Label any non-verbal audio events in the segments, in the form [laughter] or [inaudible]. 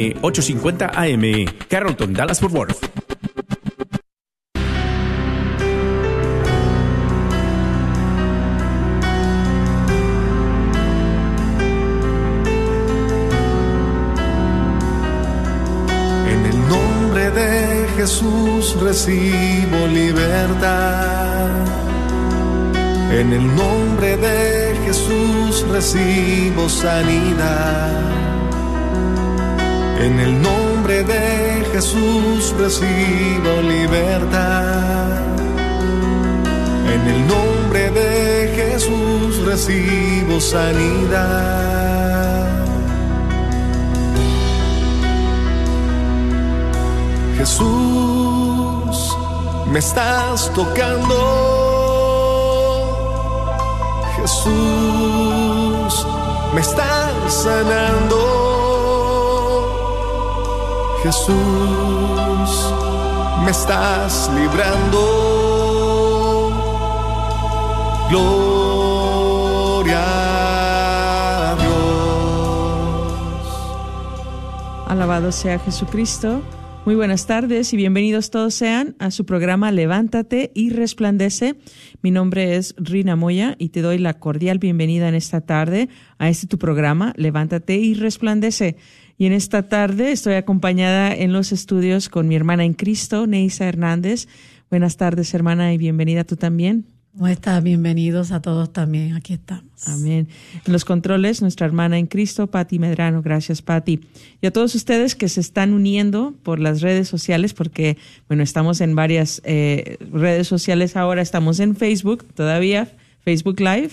850 AM, Carrollton, Dallas Fort Worth. En el nombre de Jesús recibo libertad. En el nombre de Jesús recibo sanidad. En el nombre de Jesús recibo libertad. En el nombre de Jesús recibo sanidad. Jesús, me estás tocando. Jesús, me estás sanando. Jesús, me estás librando. Gloria a Dios. Alabado sea Jesucristo. Muy buenas tardes y bienvenidos todos sean a su programa Levántate y Resplandece. Mi nombre es Rina Moya y te doy la cordial bienvenida en esta tarde a este tu programa Levántate y Resplandece. Y en esta tarde estoy acompañada en los estudios con mi hermana en Cristo, Neisa Hernández. Buenas tardes, hermana, y bienvenida tú también. ¿Cómo estás? Bienvenidos a todos también. Aquí estamos. Amén. En los controles, nuestra hermana en Cristo, Patti Medrano. Gracias, Patti. Y a todos ustedes que se están uniendo por las redes sociales, porque, bueno, estamos en varias eh, redes sociales ahora. Estamos en Facebook todavía, Facebook Live.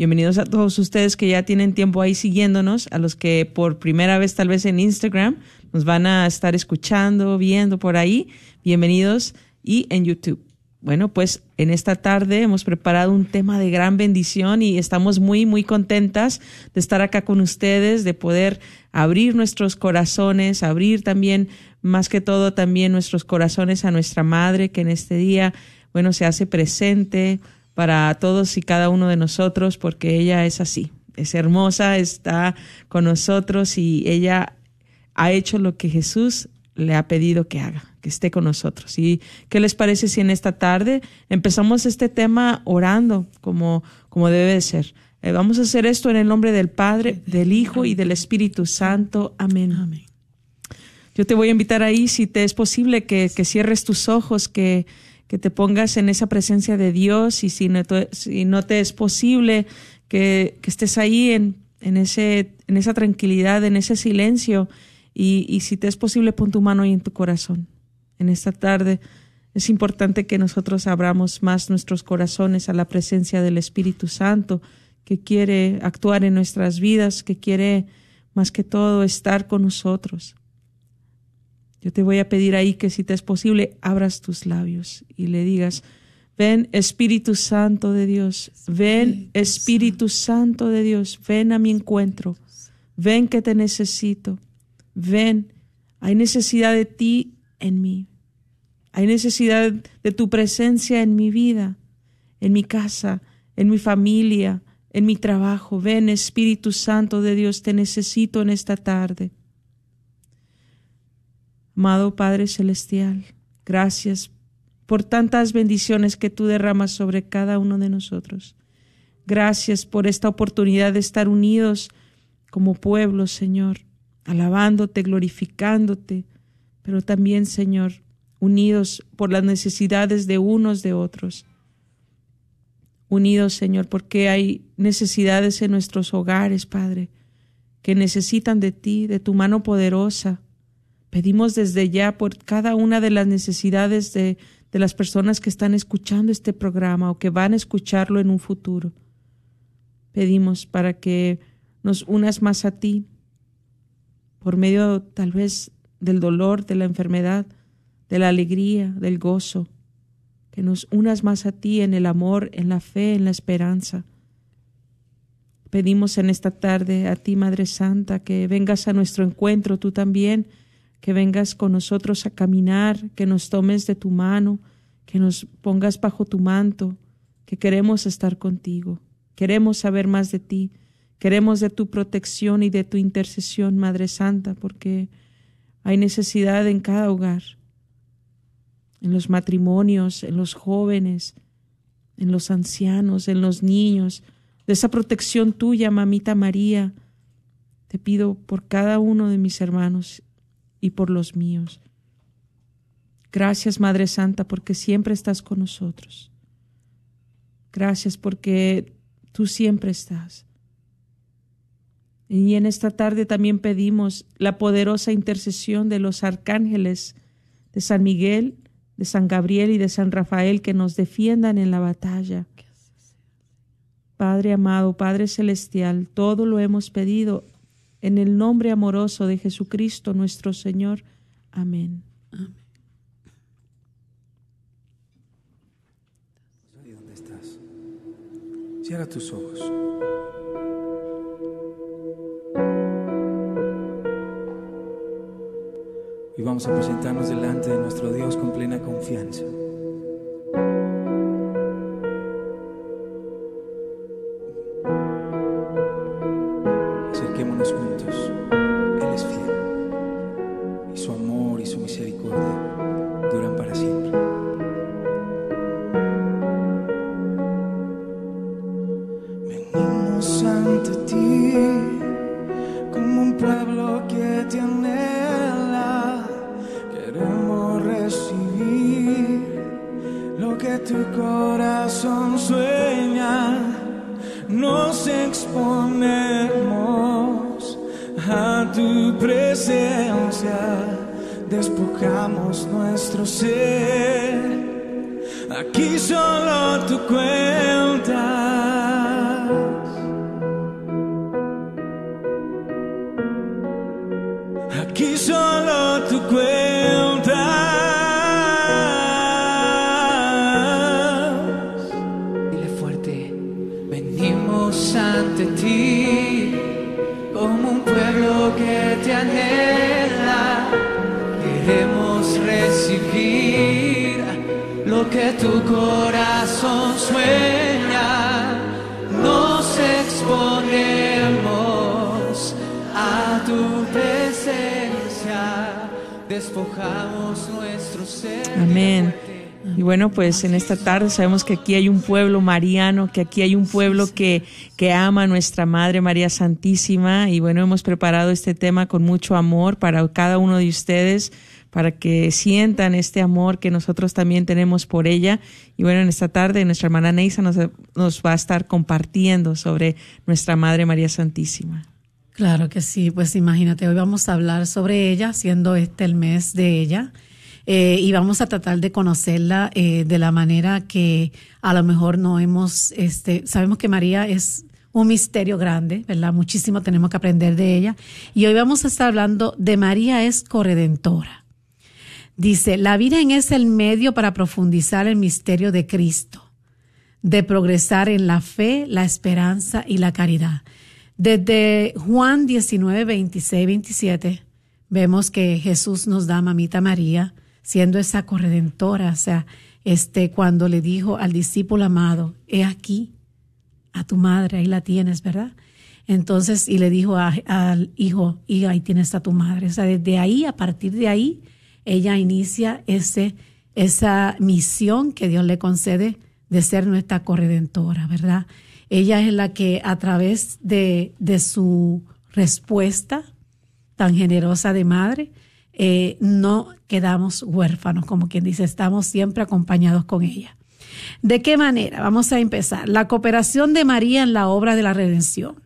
Bienvenidos a todos ustedes que ya tienen tiempo ahí siguiéndonos, a los que por primera vez tal vez en Instagram nos van a estar escuchando, viendo por ahí. Bienvenidos y en YouTube. Bueno, pues en esta tarde hemos preparado un tema de gran bendición y estamos muy, muy contentas de estar acá con ustedes, de poder abrir nuestros corazones, abrir también, más que todo, también nuestros corazones a nuestra Madre, que en este día, bueno, se hace presente, para todos y cada uno de nosotros, porque ella es así, es hermosa, está con nosotros y ella ha hecho lo que Jesús le ha pedido que haga, que esté con nosotros. ¿Y qué les parece si en esta tarde empezamos este tema orando como, como debe de ser? Eh, vamos a hacer esto en el nombre del Padre, del Hijo y del Espíritu Santo. Amén. Amén. Yo te voy a invitar ahí, si te es posible, que, que cierres tus ojos, que que te pongas en esa presencia de Dios y si no, si no te es posible, que, que estés ahí en, en, ese, en esa tranquilidad, en ese silencio y, y si te es posible, pon tu mano ahí en tu corazón. En esta tarde es importante que nosotros abramos más nuestros corazones a la presencia del Espíritu Santo que quiere actuar en nuestras vidas, que quiere más que todo estar con nosotros. Yo te voy a pedir ahí que si te es posible, abras tus labios y le digas, ven Espíritu Santo de Dios, ven Espíritu Santo. De Dios, ven a mi encuentro, ven que te necesito, ven, hay necesidad de ti en mí, hay necesidad de tu presencia en mi vida, en mi casa, en mi familia, en mi trabajo. Ven Espíritu Santo de Dios, te necesito en esta tarde. Amado Padre Celestial, gracias por tantas bendiciones que tú derramas sobre cada uno de nosotros. Gracias por esta oportunidad de estar unidos como pueblo, Señor, alabándote, glorificándote, pero también, Señor, unidos por las necesidades de unos de otros. Unidos, Señor, porque hay necesidades en nuestros hogares, Padre, que necesitan de ti, de tu mano poderosa, Pedimos desde ya por cada una de las necesidades de, de las personas que están escuchando este programa o que van a escucharlo en un futuro. Pedimos para que nos unas más a ti por medio tal vez del dolor, de la enfermedad, de la alegría, del gozo, que nos unas más a ti en el amor, en la fe, en la esperanza. Pedimos en esta tarde a ti, Madre Santa, que vengas a nuestro encuentro tú también que vengas con nosotros a caminar, que nos tomes de tu mano, que nos pongas bajo tu manto, que queremos estar contigo, queremos saber más de ti, queremos de tu protección y de tu intercesión, Madre Santa, porque Hay necesidad en cada hogar, en los matrimonios, en los jóvenes, en los ancianos, en los niños, de esa protección tuya, mamita María. Te pido por cada uno de mis hermanos y por los míos. Gracias, Madre Santa, porque siempre estás con nosotros. Gracias porque tú siempre estás. Y en esta tarde también pedimos la poderosa intercesión de los arcángeles de San Miguel, de San Gabriel y de San Rafael que nos defiendan en la batalla. Padre amado, Padre celestial, todo lo hemos pedido en el nombre amoroso de Jesucristo nuestro Señor. Amén. Amén. ¿Dónde estás? Cierra tus ojos. Y vamos a presentarnos delante de nuestro Dios con plena confianza. Despojamos nuestro ser. Amén. Y bueno, pues en esta tarde sabemos que aquí hay un pueblo mariano, que aquí hay un pueblo que, que ama a nuestra Madre María Santísima. Y bueno, hemos preparado este tema con mucho amor para cada uno de ustedes, para que sientan este amor que nosotros también tenemos por ella. Y bueno, en esta tarde nuestra hermana Neisa nos, nos va a estar compartiendo sobre nuestra Madre María Santísima. Claro que sí, pues imagínate, hoy vamos a hablar sobre ella, siendo este el mes de ella, eh, y vamos a tratar de conocerla eh, de la manera que a lo mejor no hemos, este, sabemos que María es un misterio grande, ¿verdad? Muchísimo tenemos que aprender de ella, y hoy vamos a estar hablando de María es corredentora. Dice, la Virgen es el medio para profundizar el misterio de Cristo, de progresar en la fe, la esperanza y la caridad. Desde Juan 19, 26, 27, vemos que Jesús nos da a mamita María, siendo esa corredentora, o sea, este, cuando le dijo al discípulo amado, he aquí a tu madre, ahí la tienes, ¿verdad? Entonces, y le dijo al hijo, y ahí tienes a tu madre. O sea, desde ahí, a partir de ahí, ella inicia ese, esa misión que Dios le concede de ser nuestra corredentora, ¿verdad? Ella es la que a través de, de su respuesta tan generosa de madre, eh, no quedamos huérfanos, como quien dice, estamos siempre acompañados con ella. ¿De qué manera? Vamos a empezar. La cooperación de María en la obra de la redención.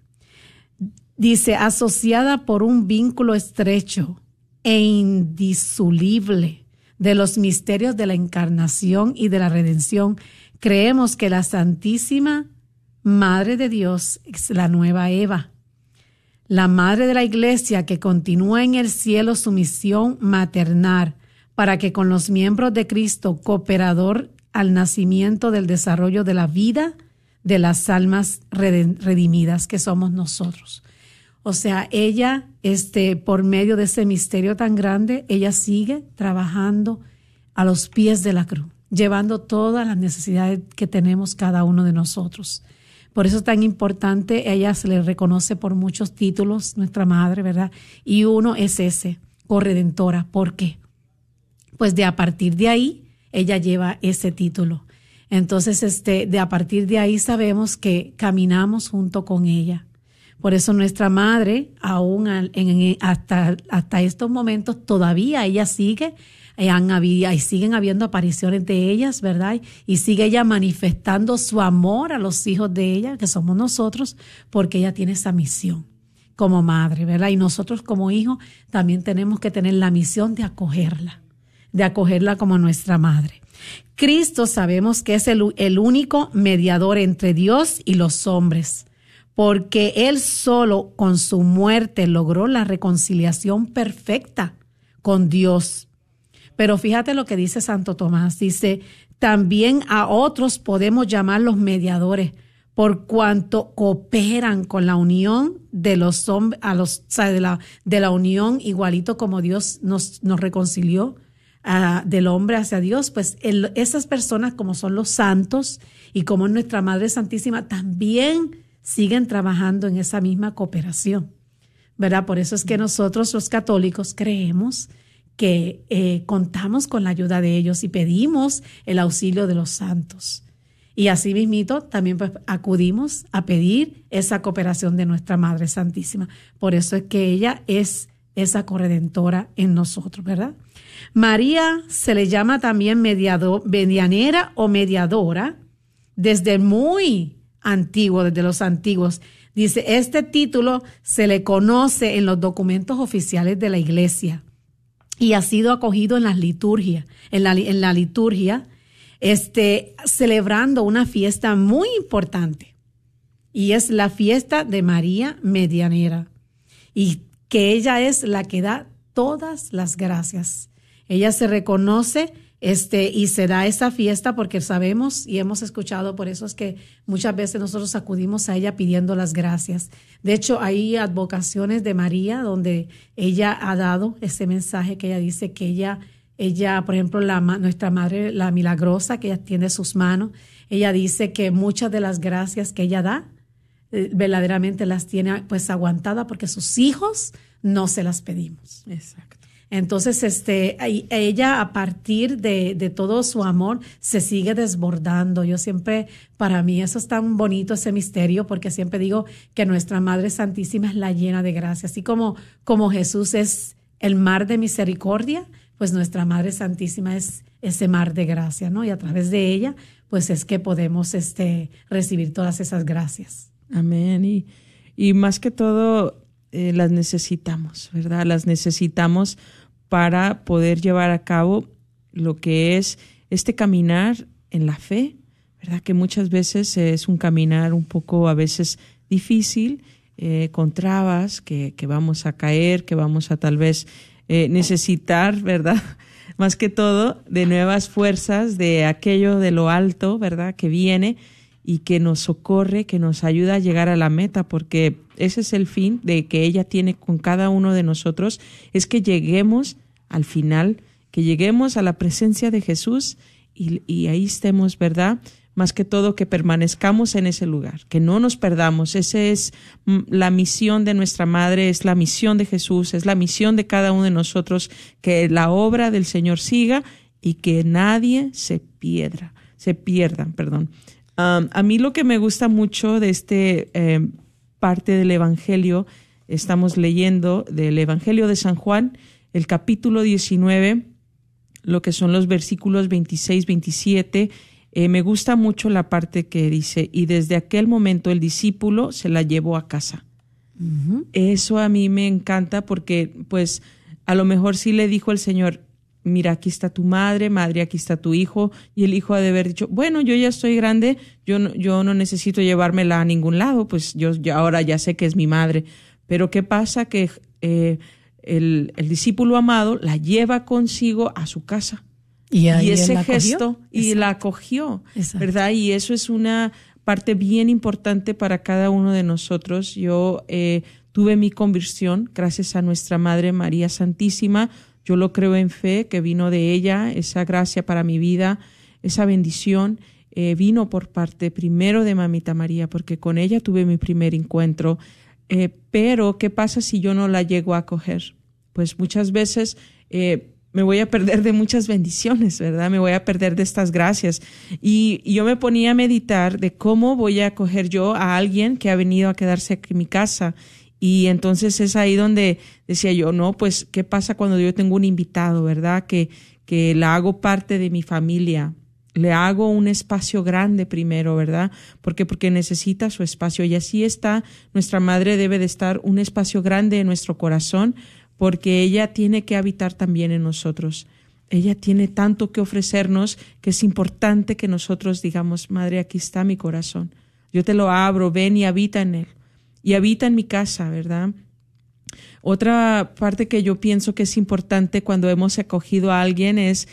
Dice, asociada por un vínculo estrecho e indisoluble de los misterios de la encarnación y de la redención, creemos que la Santísima Madre de Dios es la nueva Eva, la Madre de la Iglesia que continúa en el cielo su misión maternal para que con los miembros de Cristo, cooperador al nacimiento del desarrollo de la vida de las almas redimidas que somos nosotros. O sea, ella, este, por medio de ese misterio tan grande, ella sigue trabajando a los pies de la cruz, llevando todas las necesidades que tenemos cada uno de nosotros. Por eso es tan importante, ella se le reconoce por muchos títulos, nuestra madre, ¿verdad? Y uno es ese, corredentora. ¿Por qué? Pues de a partir de ahí, ella lleva ese título. Entonces, este, de a partir de ahí sabemos que caminamos junto con ella. Por eso nuestra madre, aún en, hasta, hasta estos momentos, todavía ella sigue, eh, han y siguen habiendo apariciones de ellas, ¿verdad? Y sigue ella manifestando su amor a los hijos de ella, que somos nosotros, porque ella tiene esa misión como madre, ¿verdad? Y nosotros como hijos también tenemos que tener la misión de acogerla, de acogerla como nuestra madre. Cristo sabemos que es el único mediador entre Dios y los hombres, porque Él solo con su muerte logró la reconciliación perfecta con Dios. Pero fíjate lo que dice Santo Tomás, dice, también a otros podemos llamar los mediadores, por cuanto cooperan con la unión de los hombres, a los, de, la, de la unión igualito como Dios nos, nos reconcilió uh, del hombre hacia Dios, pues esas personas como son los santos y como nuestra Madre Santísima también siguen trabajando en esa misma cooperación, ¿verdad? Por eso es que nosotros los católicos creemos que eh, contamos con la ayuda de ellos y pedimos el auxilio de los santos. Y así mismito también pues, acudimos a pedir esa cooperación de nuestra Madre Santísima. Por eso es que ella es esa corredentora en nosotros, ¿verdad? María se le llama también medianera o mediadora desde muy antiguo, desde los antiguos. Dice, este título se le conoce en los documentos oficiales de la iglesia y ha sido acogido en las liturgias, en la, en la liturgia este, celebrando una fiesta muy importante y es la fiesta de María Medianera y que ella es la que da todas las gracias. Ella se reconoce este, y se da esa fiesta porque sabemos y hemos escuchado, por eso es que muchas veces nosotros acudimos a ella pidiendo las gracias. De hecho, hay advocaciones de María donde ella ha dado ese mensaje que ella dice que ella ella, por ejemplo, la, nuestra madre, la milagrosa, que ella tiene sus manos, ella dice que muchas de las gracias que ella da, eh, verdaderamente las tiene pues aguantada porque sus hijos no se las pedimos. Exacto. Entonces, este, ella a partir de, de, todo su amor se sigue desbordando. Yo siempre, para mí eso es tan bonito ese misterio, porque siempre digo que nuestra Madre Santísima es la llena de gracia. Así como, como Jesús es el mar de misericordia, pues nuestra Madre Santísima es ese mar de gracia, ¿no? Y a través de ella, pues es que podemos este, recibir todas esas gracias. Amén. Y, y más que todo, eh, las necesitamos, ¿verdad? Las necesitamos para poder llevar a cabo lo que es este caminar en la fe, ¿verdad? Que muchas veces es un caminar un poco a veces difícil, eh, con trabas, que, vamos a caer, que vamos a tal vez eh, necesitar, ¿verdad? [laughs] Más que todo, de nuevas fuerzas, de aquello de lo alto, ¿verdad? Que viene y que nos socorre, que nos ayuda a llegar a la meta, porque ese es el fin de que ella tiene con cada uno de nosotros, es que lleguemos al final, que lleguemos a la presencia de Jesús y, ahí estemos, ¿verdad? más que todo que permanezcamos en ese lugar, que no nos perdamos. Esa es mm, la misión de nuestra Madre, es la misión de Jesús, es la misión de cada uno de nosotros, que la obra del Señor siga y que nadie se pierda, se pierdan, perdón. a mí lo que me gusta mucho de este eh, parte del Evangelio, estamos leyendo del Evangelio de San Juan, el capítulo 19, lo que son los versículos 26, 27 eh, me gusta mucho la parte que dice, y desde aquel momento el discípulo se la llevó a casa. Eso a mí me encanta porque pues a lo mejor sí le dijo el Señor, mira, aquí está tu madre, madre, aquí está tu hijo, y el hijo ha de haber dicho, bueno, yo ya estoy grande, yo no, yo no necesito llevármela a ningún lado, pues yo, ahora ya sé que es mi madre. Pero ¿qué pasa? Que eh, el, el discípulo amado la lleva consigo a su casa y, ese gesto, y la acogió, ¿verdad? Y eso es una parte bien importante para cada uno de nosotros. Yo eh, tuve mi conversión gracias a nuestra Madre María Santísima. Yo lo creo en fe, que vino de ella esa gracia para mi vida, esa bendición. Eh, vino por parte primero de Mamita María, porque con ella tuve mi primer encuentro. Eh, pero, ¿qué pasa si yo no la llego a acoger? pues muchas veces eh, me voy a perder de muchas bendiciones, ¿verdad? Me voy a perder de estas gracias. Y, y, yo me ponía a meditar de cómo voy a acoger yo a alguien que ha venido a quedarse aquí en mi casa. Y entonces es ahí donde decía yo, no, pues, ¿qué pasa cuando yo tengo un invitado, verdad? Que, que la hago parte de mi familia. Le hago un espacio grande primero, ¿verdad? Porque porque necesita su espacio y así está nuestra madre debe de estar un espacio grande en nuestro corazón porque ella tiene que habitar también en nosotros. Ella tiene tanto que ofrecernos que es importante que nosotros digamos, Madre, aquí está mi corazón. Yo te lo abro, ven y habita en él. Y habita en mi casa, ¿verdad? Otra parte que yo pienso que es importante cuando hemos acogido a alguien es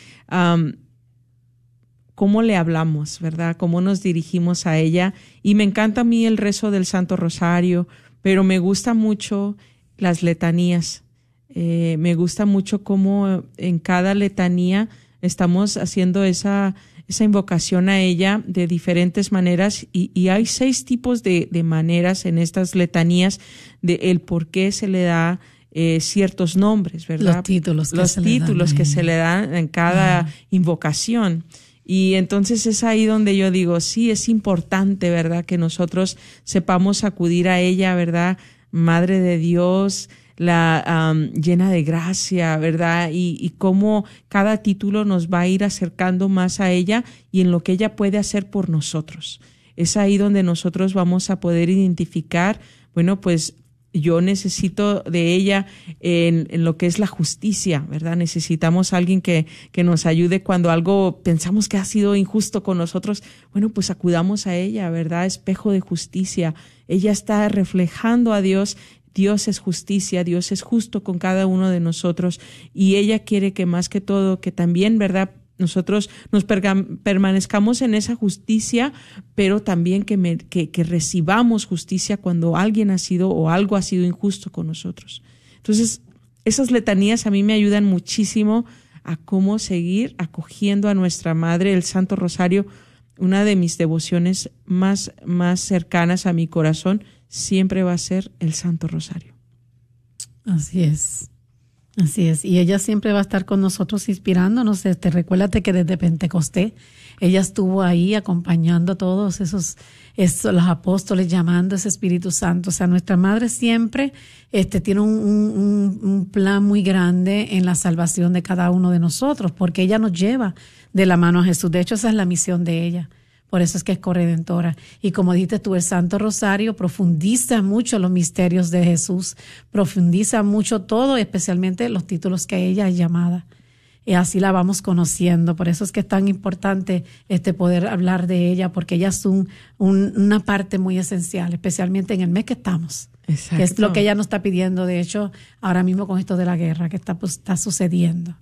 cómo le hablamos, ¿verdad? Cómo nos dirigimos a ella. Y me encanta a mí el rezo del Santo Rosario, pero me gusta mucho las letanías. Eh, me gusta mucho cómo en cada letanía estamos haciendo esa, esa invocación a ella de diferentes maneras y, y hay seis tipos de, de, maneras en estas letanías de el por qué se le da eh, ciertos nombres, ¿verdad? Los títulos que, Los se, títulos le que se le dan en cada ah. invocación. Y entonces es ahí donde yo digo, sí, es importante, ¿verdad? Que nosotros sepamos acudir a ella, ¿verdad? Madre de Dios, la llena de gracia, ¿verdad? Y, y cómo cada título nos va a ir acercando más a ella y en lo que ella puede hacer por nosotros. Es ahí donde nosotros vamos a poder identificar, bueno, pues yo necesito de ella en, en, lo que es la justicia, ¿verdad? Necesitamos a alguien que, que nos ayude cuando algo pensamos que ha sido injusto con nosotros. Bueno, pues acudamos a ella, ¿verdad? Espejo de justicia. Ella está reflejando a Dios Dios es justicia, Dios es justo con cada uno de nosotros y ella quiere que más que todo, que también, ¿verdad? Nosotros nos permanezcamos en esa justicia, pero también que, me, que, que recibamos justicia cuando alguien ha sido o algo ha sido injusto con nosotros. Entonces, esas letanías a mí me ayudan muchísimo a cómo seguir acogiendo a nuestra Madre, el Santo Rosario, una de mis devociones más, más cercanas a mi corazón siempre va a ser el Santo Rosario. Así es. Así es. Y ella siempre va a estar con nosotros inspirándonos. Te recuérdate que desde Pentecostés ella estuvo ahí acompañando a todos esos, esos, los apóstoles, llamando a ese Espíritu Santo. O sea, nuestra madre siempre este, tiene un, un plan muy grande en la salvación de cada uno de nosotros, porque ella nos lleva de la mano a Jesús. De hecho, esa es la misión de ella por eso es que es corredentora. Y como dijiste tú, el Santo Rosario profundiza mucho los misterios de Jesús, profundiza mucho todo, especialmente los títulos que ella es llamada. Y así la vamos conociendo. Por eso es que es tan importante este poder hablar de ella, porque ella es un, un, una parte muy esencial, especialmente en el mes que estamos. Exacto. Que es lo que ella nos está pidiendo, de hecho, ahora mismo con esto de la guerra que está, pues, está sucediendo.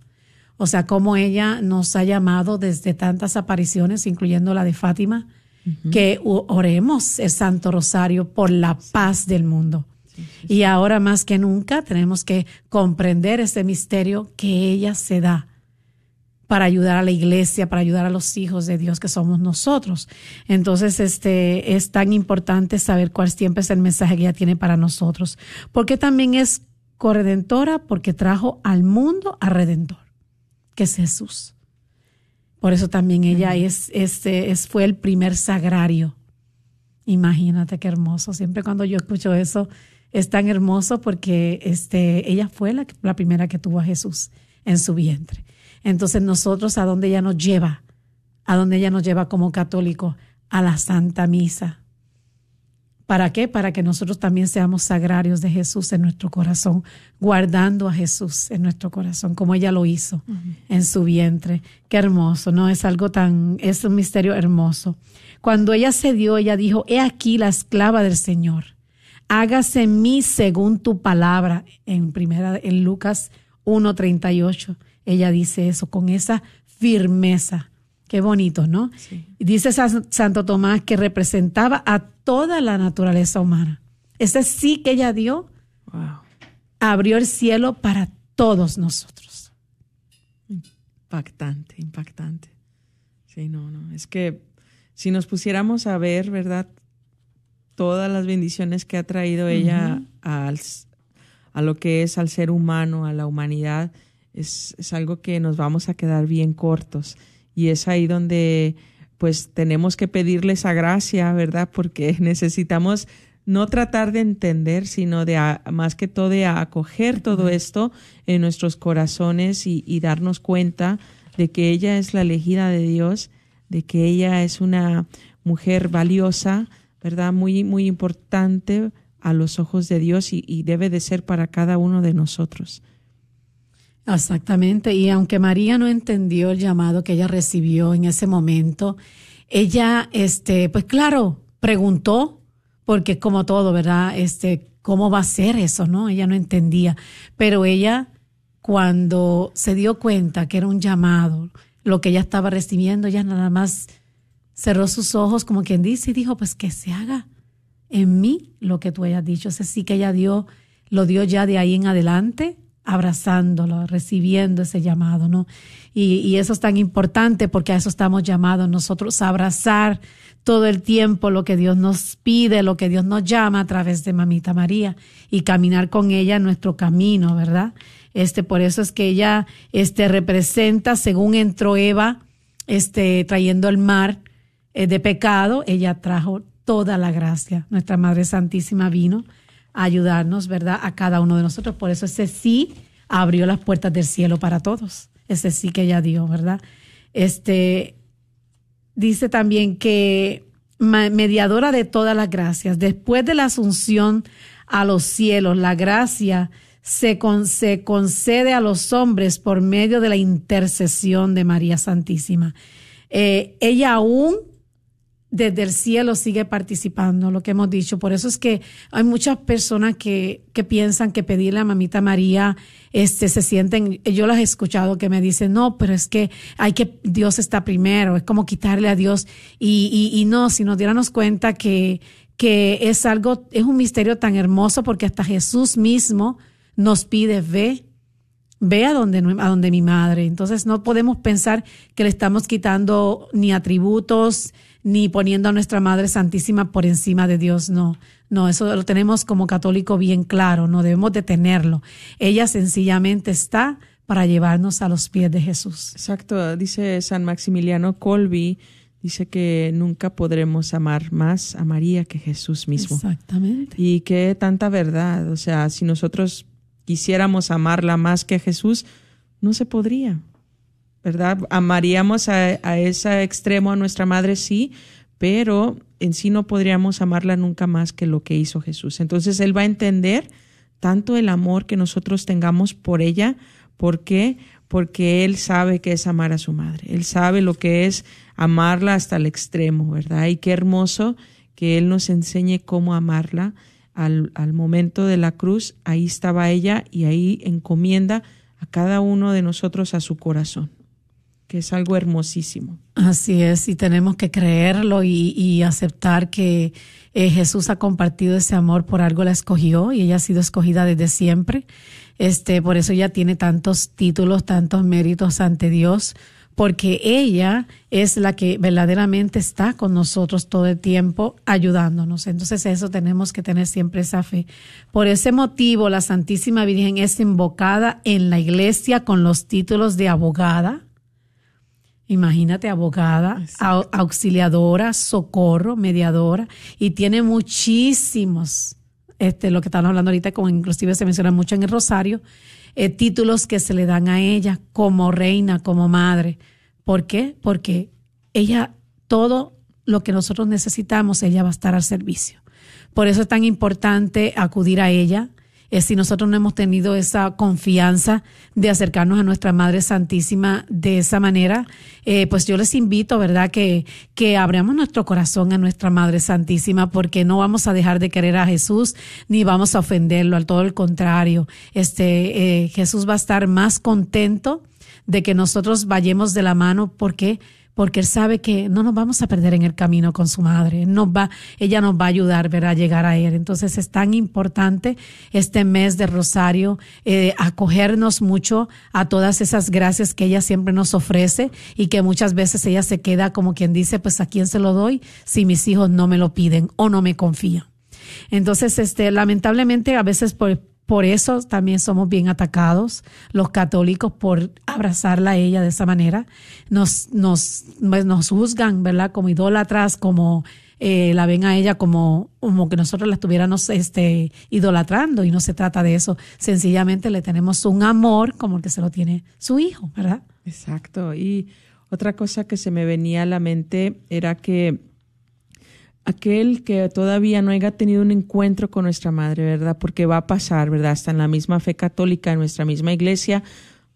O sea, cómo ella nos ha llamado desde tantas apariciones, incluyendo la de Fátima, uh -huh. que oremos el Santo Rosario por la paz del mundo. Sí, sí, y ahora más que nunca tenemos que comprender ese misterio que ella se da para ayudar a la iglesia, para ayudar a los hijos de Dios que somos nosotros. Entonces, este es tan importante saber cuál siempre es el mensaje que ella tiene para nosotros, porque también es corredentora porque trajo al mundo a redentor que es Jesús. Por eso también ella es, este, es, fue el primer sagrario. Imagínate qué hermoso. Siempre cuando yo escucho eso, es tan hermoso porque este, ella fue la, la primera que tuvo a Jesús en su vientre. Entonces nosotros, ¿a dónde ella nos lleva? ¿A dónde ella nos lleva como católico? A la Santa Misa. ¿Para qué? Para que nosotros también seamos sagrarios de Jesús en nuestro corazón, guardando a Jesús en nuestro corazón, como ella lo hizo uh -huh. en su vientre. Qué hermoso, ¿no? Es algo tan, es un misterio hermoso. Cuando ella se dio, ella dijo, he aquí la esclava del Señor. Hágase en mí según tu palabra. En primera, en Lucas 1.38, ella dice eso con esa firmeza. Qué bonito, ¿no? Sí. Dice Santo Tomás que representaba a toda la naturaleza humana. Ese sí que ella dio, wow. abrió el cielo para todos nosotros. Impactante, impactante. Sí, no, no. Es que si nos pusiéramos a ver, ¿verdad? Todas las bendiciones que ha traído ella uh -huh. al, a lo que es al ser humano, a la humanidad, es, es algo que nos vamos a quedar bien cortos. Y es ahí donde pues tenemos que pedirle esa gracia, ¿verdad? Porque [laughs] necesitamos no tratar de entender, sino de más que todo de acoger todo esto en nuestros corazones y, y, darnos cuenta de que ella es la elegida de Dios, de que ella es una mujer valiosa, ¿verdad? Muy, muy importante a los ojos de Dios y, y debe de ser para cada uno de nosotros. Exactamente, y aunque María no entendió el llamado que ella recibió en ese momento, ella, este, pues claro, preguntó, porque como todo, ¿verdad? Este, ¿cómo va a ser eso, no? Ella no entendía, pero ella cuando se dio cuenta que era un llamado, lo que ella estaba recibiendo, ella nada más cerró sus ojos como quien dice y dijo, pues que se haga en mí lo que tú hayas dicho. Es así que ella dio, lo dio ya de ahí en adelante, abrazándolo, recibiendo ese llamado, ¿no? Y, eso es tan importante porque a eso estamos llamados nosotros, a abrazar todo el tiempo lo que Dios nos pide, lo que Dios nos llama a través de Mamita María y caminar con ella en nuestro camino, ¿verdad? Este, por eso es que ella este, representa, según entró Eva, este, trayendo el mar eh, de pecado, ella trajo toda la gracia. Nuestra Madre Santísima vino ayudarnos, ¿verdad? A cada uno de nosotros. Por eso ese sí abrió las puertas del cielo para todos. Ese sí que ella dio, ¿verdad? Este, dice también que mediadora de todas las gracias, después de la asunción a los cielos, la gracia se, se concede a los hombres por medio de la intercesión de María Santísima. Eh, ella aún desde el cielo sigue participando, lo que hemos dicho. Por eso es que hay muchas personas que, que piensan que pedirle a mamita María, este, se sienten, yo las he escuchado que me dicen, no, pero es que hay que, Dios está primero, es como quitarle a Dios. Y, y, y no, si nos diéramos cuenta que, que es algo, es un misterio tan hermoso porque hasta Jesús mismo nos pide, ve, ve a donde, a donde mi madre. Entonces no podemos pensar que le estamos quitando ni atributos, ni poniendo a nuestra Madre Santísima por encima de Dios, no. No, eso lo tenemos como católico bien claro, no debemos de tenerlo. Ella sencillamente está para llevarnos a los pies de Jesús. Exacto, dice San Maximiliano Colby, dice que nunca podremos amar más a María que Jesús mismo. Exactamente. Y qué tanta verdad, o sea, si nosotros quisiéramos amarla más que Jesús, no se podría. ¿Verdad? Amaríamos a, ese extremo a nuestra madre, sí, pero en sí no podríamos amarla nunca más que lo que hizo Jesús. Entonces Él va a entender tanto el amor que nosotros tengamos por ella. ¿Por qué? Porque Él sabe que es amar a su madre. Él sabe lo que es amarla hasta el extremo, ¿verdad? Y qué hermoso que Él nos enseñe cómo amarla. Al, al momento de la cruz, ahí estaba ella y ahí encomienda a cada uno de nosotros a su corazón que es algo hermosísimo. Así es, y tenemos que creerlo y, aceptar que eh, Jesús ha compartido ese amor, por algo la escogió y ella ha sido escogida desde siempre. Este, por eso ella tiene tantos títulos, tantos méritos ante Dios, porque ella es la que verdaderamente está con nosotros todo el tiempo ayudándonos. Entonces eso tenemos que tener siempre esa fe. Por ese motivo la Santísima Virgen es invocada en la iglesia con los títulos de abogada, Imagínate, abogada, auxiliadora, socorro, mediadora, y tiene muchísimos, este, lo que estamos hablando ahorita, como inclusive se menciona mucho en el Rosario, eh, títulos que se le dan a ella como reina, como madre. ¿Por qué? Porque ella, todo lo que nosotros necesitamos, ella va a estar al servicio. Por eso es tan importante acudir a ella, si nosotros no hemos tenido esa confianza de acercarnos a nuestra Madre Santísima de esa manera, eh, pues yo les invito, ¿verdad?, que, que abramos nuestro corazón a nuestra Madre Santísima porque no vamos a dejar de querer a Jesús ni vamos a ofenderlo, al todo el contrario. Este, eh, Jesús va a estar más contento de que nosotros vayamos de la mano porque porque él sabe que no nos vamos a perder en el camino con su madre. Nos va, ella nos va a ayudar a llegar a él. Entonces es tan importante este mes de Rosario eh, acogernos mucho a todas esas gracias que ella siempre nos ofrece y que muchas veces ella se queda como quien dice, pues a quién se lo doy si mis hijos no me lo piden o no me confían. Entonces, este, lamentablemente a veces por por eso también somos bien atacados los católicos por abrazarla a ella de esa manera. Nos, nos, pues, nos juzgan, ¿verdad? Como idólatras, como eh, la ven a ella como, como que nosotros la estuviéramos este, idolatrando y no se trata de eso. Sencillamente le tenemos un amor como el que se lo tiene su hijo, ¿verdad? Exacto. Y otra cosa que se me venía a la mente era que aquel que todavía no haya tenido un encuentro con nuestra madre, ¿verdad? Porque va a pasar, ¿verdad? Hasta en la misma fe católica, en nuestra misma iglesia,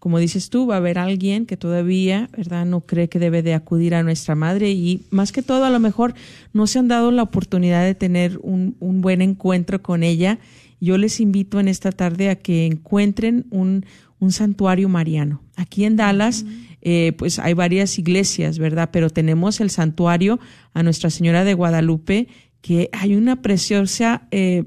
como dices tú, va a haber alguien que todavía, ¿verdad? No cree que debe de acudir a nuestra madre y más que todo a lo mejor no se han dado la oportunidad de tener un, buen encuentro con ella. Yo les invito en esta tarde a que encuentren un, un santuario mariano. Aquí en Dallas, eh, pues hay varias iglesias, ¿verdad? Pero tenemos el santuario a Nuestra Señora de Guadalupe, que hay una preciosa eh,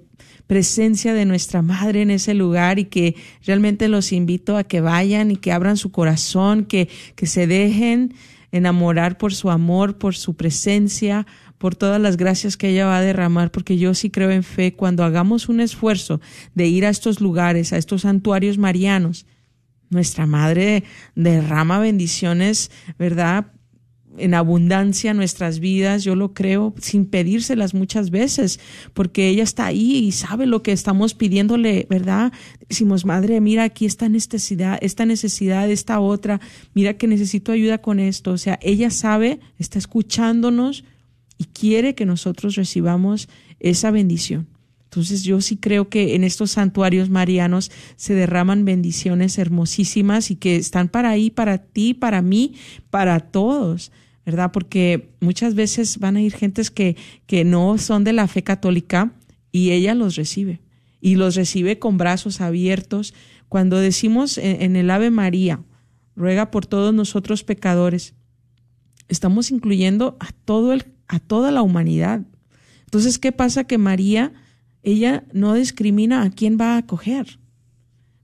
presencia de nuestra Madre en ese lugar y que realmente los invito a que vayan y que abran su corazón, que, que se dejen enamorar por su amor, por su presencia, por todas las gracias que ella va a derramar, porque yo sí creo en fe, cuando hagamos un esfuerzo de ir a estos lugares, a estos santuarios marianos, nuestra Madre derrama bendiciones, ¿verdad? En abundancia nuestras vidas, yo lo creo, sin pedírselas muchas veces, porque ella está ahí y sabe lo que estamos pidiéndole, ¿verdad? Decimos, Madre, mira aquí esta necesidad, esta necesidad, esta otra, mira que necesito ayuda con esto. O sea, ella sabe, está escuchándonos y quiere que nosotros recibamos esa bendición. Entonces yo sí creo que en estos santuarios marianos se derraman bendiciones hermosísimas y que están para ahí, para ti, para mí, para todos, ¿verdad? Porque muchas veces van a ir gentes que, que no son de la fe católica y ella los recibe y los recibe con brazos abiertos. Cuando decimos en, en el Ave María, ruega por todos nosotros pecadores, estamos incluyendo a todo el, a toda la humanidad. Entonces, ¿qué pasa? Que María ella no discrimina a quién va a acoger.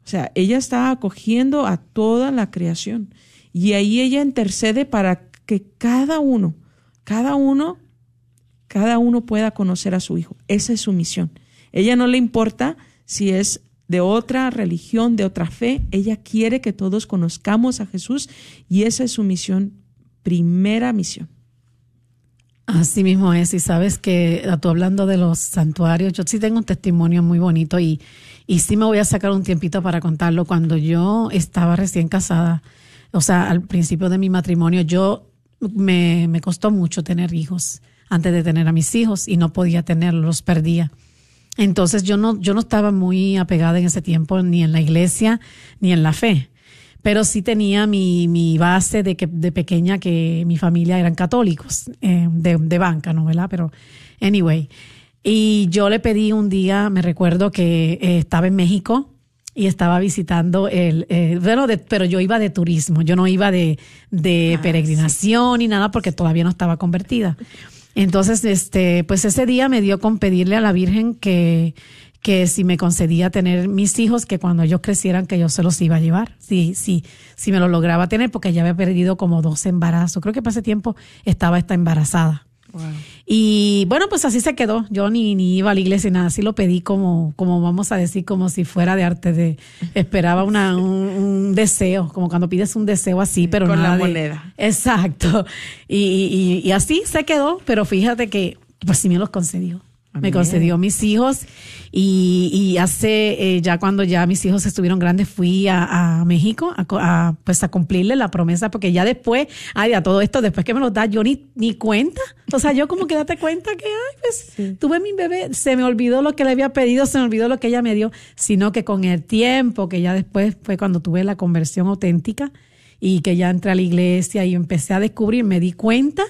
O sea, ella está acogiendo a toda la creación. Y ahí ella intercede para que cada uno, cada uno, cada uno pueda conocer a su hijo. Esa es su misión. Ella no le importa si es de otra religión, de otra fe. Ella quiere que todos conozcamos a Jesús y esa es su misión, primera misión. Así mismo es, y sabes que tú hablando de los santuarios, yo sí tengo un testimonio muy bonito y, y sí me voy a sacar un tiempito para contarlo. Cuando yo estaba recién casada, o sea, al principio de mi matrimonio, yo me, me costó mucho tener hijos antes de tener a mis hijos y no podía tenerlos, los perdía. Entonces yo no, yo no estaba muy apegada en ese tiempo ni en la iglesia ni en la fe pero sí tenía mi, mi base de que de pequeña que mi familia eran católicos, eh, de, de banca, ¿no? ¿Verdad? Pero, anyway. Y yo le pedí un día, me recuerdo que eh, estaba en México y estaba visitando el, eh, bueno, de, pero yo iba de turismo, yo no iba de, de Ah, peregrinación ni nada porque todavía no estaba convertida. Entonces, este, pues ese día me dio con pedirle a la Virgen que, que si me concedía tener mis hijos, que cuando ellos crecieran, que yo se los iba a llevar. Sí, sí, si me lo lograba tener, porque ya había perdido como dos embarazos. Creo que para ese tiempo estaba esta embarazada. Y bueno, pues así se quedó. Yo ni, ni iba a la iglesia ni nada. Así lo pedí como, como vamos a decir, como si fuera de arte de, esperaba una, [laughs] un, un deseo, como cuando pides un deseo así, pero con nada la de- moneda. Exacto. Y, y, y así se quedó, pero fíjate que, pues sí me los concedió. Me concedió mis hijos y, y hace, eh, ya cuando ya mis hijos estuvieron grandes, fui a, a México a, a, pues a cumplirle la promesa, porque ya después, ay, a todo esto, después que me lo da, yo ni, ni cuenta. O sea, yo como que date cuenta que, ay, pues tuve mi bebé, se me olvidó lo que le había pedido, se me olvidó lo que ella me dio, sino que con el tiempo, que ya después fue cuando tuve la conversión auténtica, y que ya entré a la iglesia y empecé a descubrir, me di cuenta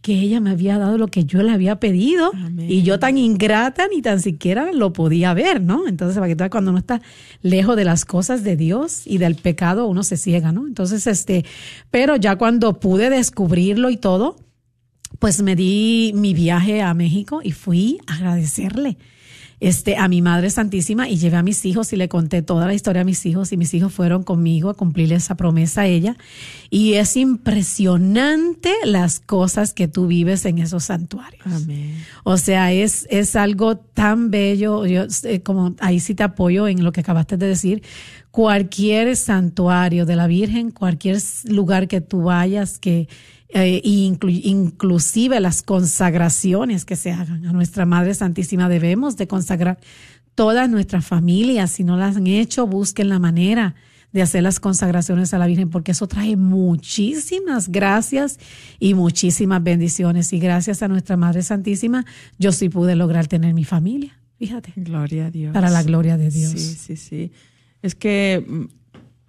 que ella me había dado lo que yo le había pedido Amén. y yo tan ingrata ni tan siquiera lo podía ver, ¿no? Entonces, para que cuando uno está lejos de las cosas de Dios y del pecado, uno se ciega, ¿no? Entonces, este, pero ya cuando pude descubrirlo y todo, pues me di mi viaje a México y fui a agradecerle. Este, a mi Madre Santísima y llevé a mis hijos y le conté toda la historia a mis hijos y mis hijos fueron conmigo a cumplir esa promesa a ella. Y es impresionante las cosas que tú vives en esos santuarios. Amén. O sea, es, es algo tan bello. Yo, eh, como ahí sí te apoyo en lo que acabaste de decir. Cualquier santuario de la Virgen, cualquier lugar que tú vayas, que eh, inclu- inclusive las consagraciones que se hagan a nuestra Madre Santísima, debemos de consagrar todas nuestras familias. Si no las han hecho, busquen la manera de hacer las consagraciones a la Virgen, porque eso trae muchísimas gracias y muchísimas bendiciones. Y gracias a nuestra Madre Santísima, yo sí pude lograr tener mi familia. Fíjate, Gloria a Dios. para la gloria de Dios. Sí, sí, sí. Es que, mm,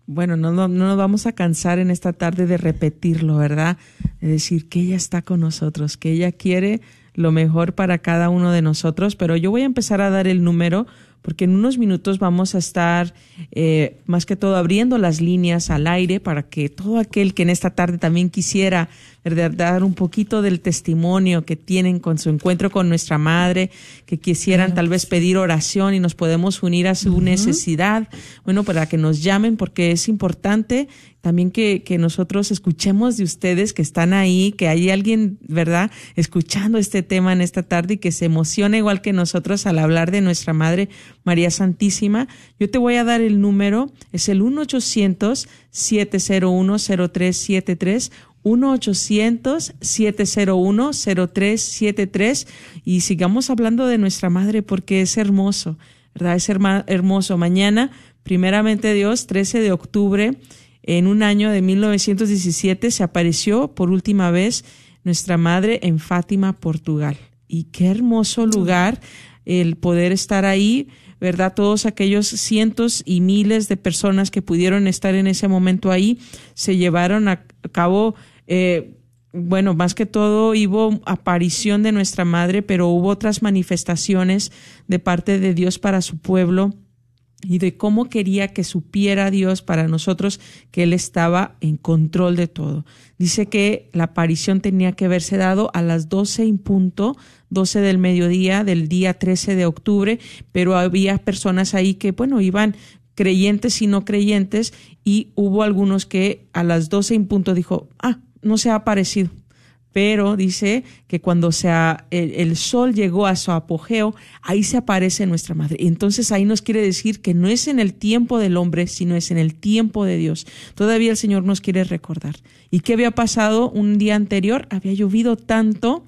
bueno, no, no, no nos vamos a cansar en esta tarde de repetirlo, ¿verdad? De decir que ella está con nosotros, que ella quiere lo mejor para cada uno de nosotros, pero yo voy a empezar a dar el número porque en unos minutos vamos a estar eh, más que todo abriendo las líneas al aire para que todo aquel que en esta tarde también quisiera ¿verdad? dar un poquito del testimonio que tienen con su encuentro con nuestra madre, que quisieran tal vez pedir oración y nos podemos unir a su necesidad, bueno, para que nos llamen porque es importante también que, que nosotros escuchemos de ustedes que están ahí, que hay alguien, ¿verdad?, escuchando este tema en esta tarde y que se emociona igual que nosotros al hablar de nuestra Madre María Santísima. Yo te voy a dar el número, es el 1-800-701-0373. 1-800-701-0373 y sigamos hablando de nuestra madre porque es hermoso, ¿verdad? Es hermoso. Mañana, primeramente Dios, 13 de octubre, en un año de 1917, se apareció por última vez nuestra madre en Fátima, Portugal. Y qué hermoso lugar el poder estar ahí, ¿verdad? Todos aquellos cientos y miles de personas que pudieron estar en ese momento ahí se llevaron a cabo, eh, bueno, más que todo hubo aparición de nuestra madre, pero hubo otras manifestaciones de parte de Dios para su pueblo y de cómo quería que supiera Dios para nosotros que Él estaba en control de todo. Dice que la aparición tenía que haberse dado a las 12 en punto, 12 del mediodía del día 13 de octubre, pero había personas ahí que, bueno, iban creyentes y no creyentes y hubo algunos que a las 12 en punto dijo, ah, no se ha aparecido pero dice que cuando sea el, el, sol llegó a su apogeo, ahí se aparece nuestra madre. Entonces ahí nos quiere decir que no es en el tiempo del hombre, sino es en el tiempo de Dios. Todavía el Señor nos quiere recordar. ¿Y qué había pasado un día anterior? Había llovido tanto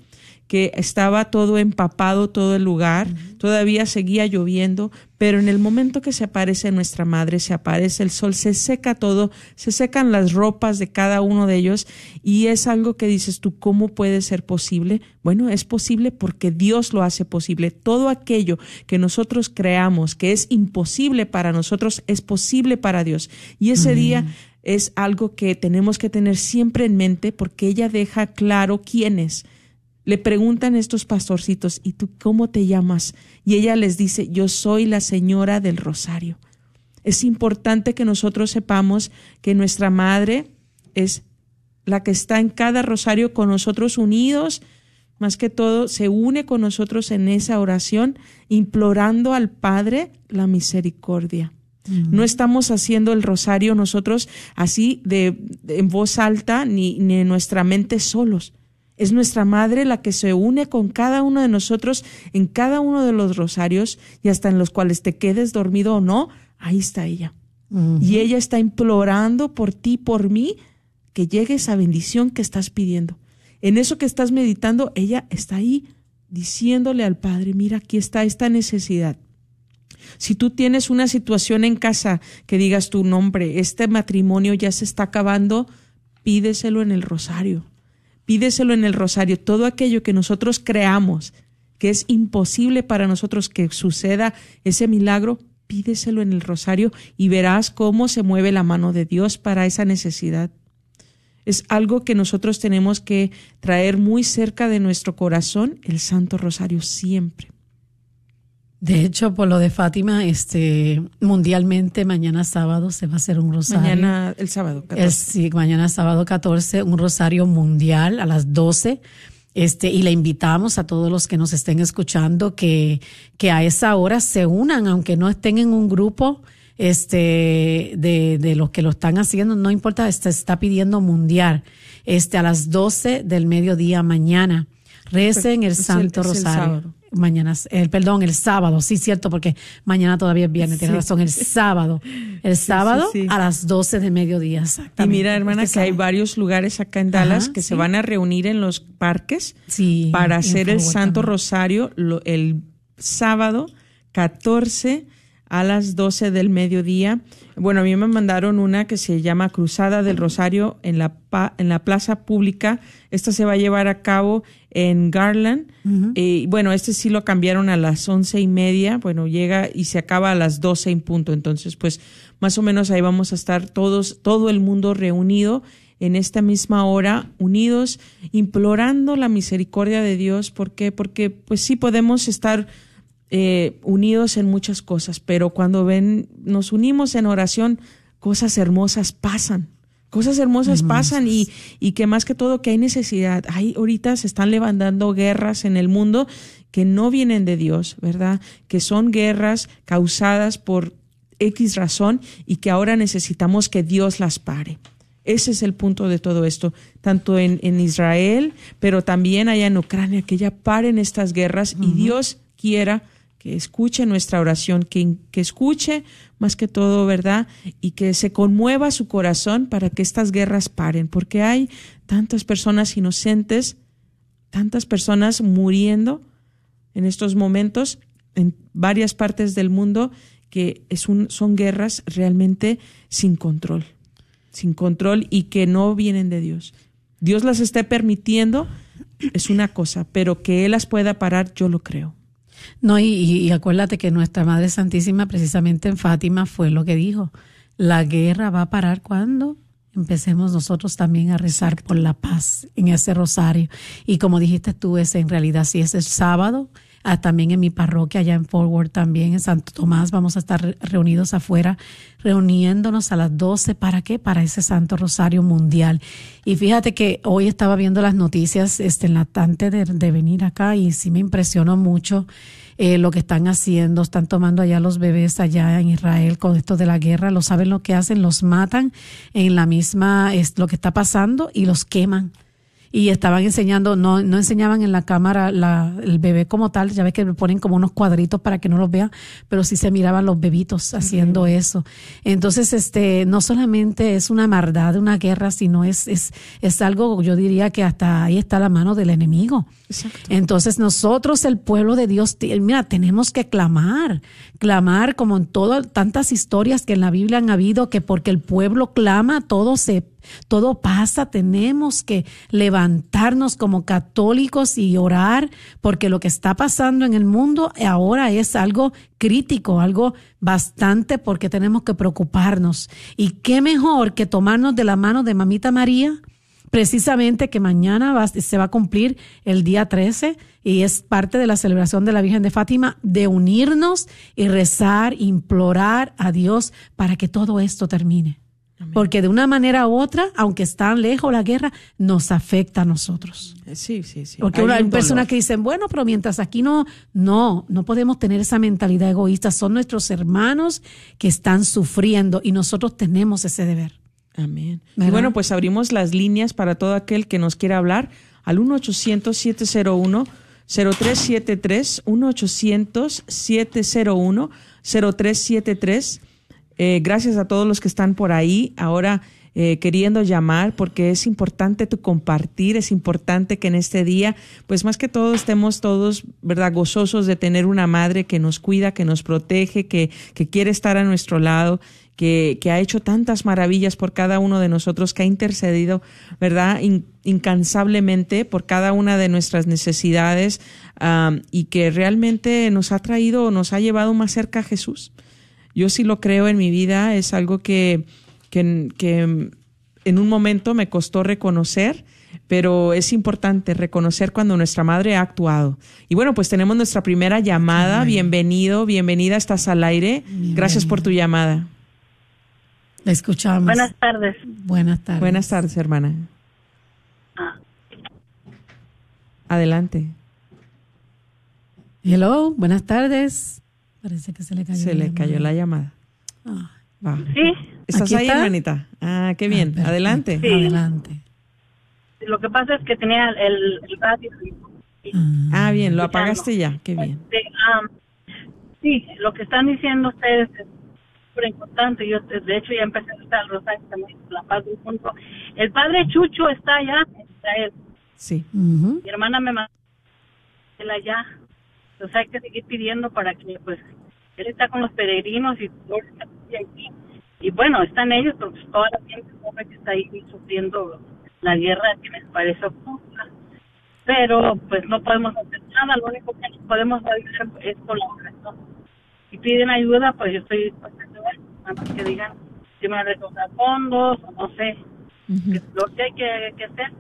que estaba todo empapado, todo el lugar, todavía seguía lloviendo, pero en el momento que se aparece nuestra madre, se aparece el sol, se seca todo, se secan las ropas de cada uno de ellos y es algo que dices tú, ¿cómo puede ser posible? Bueno, es posible porque Dios lo hace posible. Todo aquello que nosotros creamos que es imposible para nosotros, es posible para Dios. Y ese día es algo que tenemos que tener siempre en mente porque ella deja claro quién es le preguntan estos pastorcitos, ¿y tú cómo te llamas? Y ella les dice, yo soy la señora del rosario. Es importante que nosotros sepamos que nuestra madre es la que está en cada rosario con nosotros unidos, más que todo se une con nosotros en esa oración, implorando al Padre la misericordia. No estamos haciendo el rosario nosotros así de, de en voz alta ni, ni en nuestra mente solos. Es nuestra madre la que se une con cada uno de nosotros en cada uno de los rosarios y hasta en los cuales te quedes dormido o no, ahí está ella. Uh -huh. Y ella está implorando por ti, por mí, que llegue esa bendición que estás pidiendo. En eso que estás meditando, ella está ahí diciéndole al Padre, mira, aquí está esta necesidad. Si tú tienes una situación en casa que digas tu nombre, este matrimonio ya se está acabando, pídeselo en el rosario pídeselo en el rosario, todo aquello que nosotros creamos que es imposible para nosotros que suceda ese milagro, pídeselo en el rosario y verás cómo se mueve la mano de Dios para esa necesidad. Es algo que nosotros tenemos que traer muy cerca de nuestro corazón, el Santo Rosario siempre. De hecho, por lo de Fátima, este, mundialmente mañana sábado se va a hacer un rosario. Mañana, el sábado 14. Es, sí, mañana sábado 14, un rosario mundial a las 12. Este, y le invitamos a todos los que nos estén escuchando que, que a esa hora se unan, aunque no estén en un grupo este, de, de los que lo están haciendo, no importa, se está pidiendo mundial, este, a las 12 del mediodía mañana. Recen el el- Santo el Rosario. sábado. Mañana, el, perdón, el sábado, sí, cierto, porque mañana todavía es viernes, Sí. razón, el sábado. El sábado sí. a las 12 del mediodía, Y mira, hermana, Este que hay varios lugares acá en Dallas Ajá, que se van a reunir en los parques para hacer el Santo también. Rosario lo- el sábado 14 a las 12 del mediodía. Bueno, a mí me mandaron una que se llama Cruzada del Rosario en la, pa- en la plaza pública. Esta se va a llevar a cabo en Garland. Eh, bueno, este sí lo cambiaron a las once y media. Bueno, llega y se acaba a las 12 en punto. Entonces, pues, más o menos ahí vamos a estar todos, todo el mundo reunido en esta misma hora, unidos, implorando la misericordia de Dios. ¿Por qué? Porque, pues sí podemos estar eh, unidos en muchas cosas, pero cuando ven, nos unimos en oración, cosas hermosas pasan. Cosas hermosas pasan y, y que más que todo que hay necesidad. Hay ahorita se están levantando guerras en el mundo que no vienen de Dios, ¿verdad? Que son guerras causadas por X razón y que ahora necesitamos que Dios las pare. Ese es el punto de todo esto, tanto en, en Israel, pero también allá en Ucrania, que ya paren estas guerras y Dios quiera que escuche nuestra oración, que, que escuche más que todo, ¿verdad? Y que se conmueva su corazón para que estas guerras paren, porque hay tantas personas inocentes, tantas personas muriendo en estos momentos en varias partes del mundo que es un, son guerras realmente sin control, sin control y que no vienen de Dios. Dios las esté permitiendo es una cosa, pero que Él las pueda parar, yo lo creo. No, y, acuérdate que nuestra Madre Santísima, precisamente en Fátima, fue lo que dijo. La guerra va a parar cuando empecemos nosotros también a rezar por la paz en ese rosario. Y como dijiste tú, es en realidad, si es el sábado, ah, también en mi parroquia, allá en Forward, también en Santo Tomás, vamos a estar re- reunidos afuera, reuniéndonos a las 12. ¿Para qué? Para ese Santo Rosario Mundial. Y fíjate que hoy estaba viendo las noticias este, en la antes de, de venir acá y sí me impresionó mucho eh, lo que están haciendo. Están tomando allá los bebés allá en Israel con esto de la guerra. ¿Lo saben lo que hacen? Los matan en la misma, es lo que está pasando y los queman y estaban enseñando, no, no enseñaban en la cámara la, el bebé como tal, ya ves que le ponen como unos cuadritos para que no los vean, pero sí se miraban los bebitos haciendo eso. Entonces, este, no solamente es una maldad, una guerra, sino es, es, es algo, yo diría que hasta ahí está la mano del enemigo. Entonces nosotros, el pueblo de Dios, mira, tenemos que clamar, clamar como en todas tantas historias que en la Biblia han habido, que porque el pueblo clama, todo se, todo pasa, tenemos que levantarnos como católicos y orar, porque lo que está pasando en el mundo ahora es algo crítico, algo bastante porque tenemos que preocuparnos. Y qué mejor que tomarnos de la mano de Mamita María, precisamente que mañana se va a cumplir el día 13 y es parte de la celebración de la Virgen de Fátima, de unirnos y rezar, implorar a Dios para que todo esto termine. Porque de una manera u otra, aunque está lejos la guerra, nos afecta a nosotros. Sí, sí, sí. Porque Hay un personas que dicen, bueno, pero mientras aquí no, no, no podemos tener esa mentalidad egoísta. Son nuestros hermanos que están sufriendo y nosotros tenemos ese deber. Amén. Y bueno, pues abrimos las líneas para todo aquel que nos quiera hablar al 1-800-701-0373, 1-800-701-0373. Eh, gracias a todos los que están por ahí ahora eh, queriendo llamar porque es importante tu compartir, es importante que en este día, pues más que todo estemos todos, ¿verdad?, gozosos de tener una madre que nos cuida, que nos protege, que, que quiere estar a nuestro lado que, que ha hecho tantas maravillas por cada uno de nosotros, que ha intercedido, ¿verdad?, In- incansablemente por cada una de nuestras necesidades am, y que realmente nos ha traído, nos ha llevado más cerca a Jesús. Yo sí lo creo en mi vida, es algo que, que, que en un momento me costó reconocer, pero es importante reconocer cuando nuestra madre ha actuado. Y bueno, pues tenemos nuestra primera llamada. Bienvenido, bienvenida, estás al aire. Gracias por tu llamada. La escuchamos. Buenas tardes. Buenas tardes. Buenas tardes, hermana. Adelante. Hello, buenas tardes. Parece que se le cayó. Se le cayó la llamada. Ah, Va. Sí, ¿Estás ¿Aquí ahí, está? hermanita? Ah, qué bien. perfecto. Adelante. Sí. Adelante. lo que pasa es que tenía el, el radio. Ah, bien, lo apagaste ya. Qué bien. Este, am, sí, lo que están diciendo ustedes es súper importante. Yo, de hecho, ya empecé a estar el rosario también, la paz del mundo. El padre Chucho está allá en Israel. Sí. Ujú. Mi hermana me mandó él allá. Entonces hay que seguir pidiendo para que, pues, él está con los peregrinos y aquí. Y bueno, están ellos, pero pues, toda la gente pobre que está ahí sufriendo la guerra que me parece justa. Pero, pues, no podemos hacer nada. Lo único que podemos hacer es con la oración. Si piden ayuda, pues yo estoy dispuesta a ayudar. Nada más que digan si me van a fondos o no sé. Ujú. Lo que hay que, que hacer,